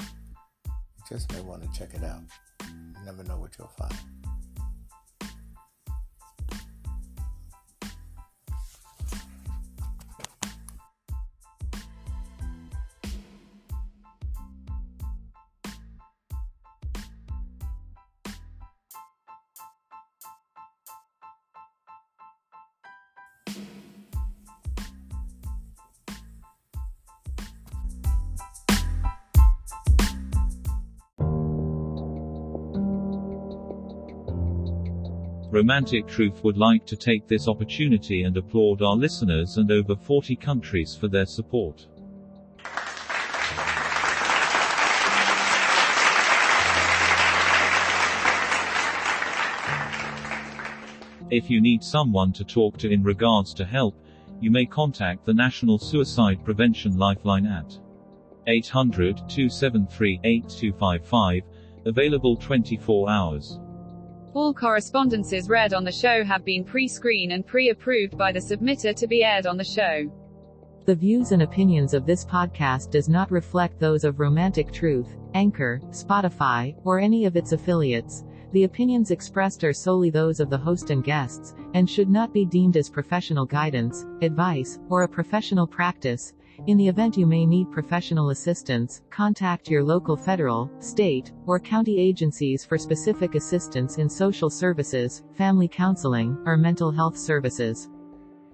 you just may want to check it out. You never know what you'll find. Romantic Truth would like to take this opportunity and applaud our listeners and over 40 countries for their support. If you need someone to talk to in regards to help, you may contact the National Suicide Prevention Lifeline at 800 273 8255, available 24 hours. All correspondences read on the show have been pre-screened and pre-approved by the submitter to be aired on the show. The views and opinions of this podcast does not reflect those of Romantic Truth, Anchor, Spotify, or any of its affiliates. The opinions expressed are solely those of the host and guests, and should not be deemed as professional guidance, advice, or a professional practice. In the event you may need professional assistance, contact your local federal, state, or county agencies for specific assistance in social services, family counseling, or mental health services.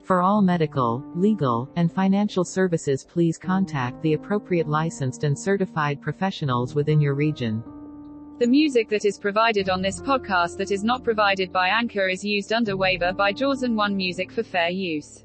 For all medical, legal, and financial services please contact the appropriate licensed and certified professionals within your region. The music that is provided on this podcast that is not provided by Anchor is used under waiver by Jaws and One Music for fair use.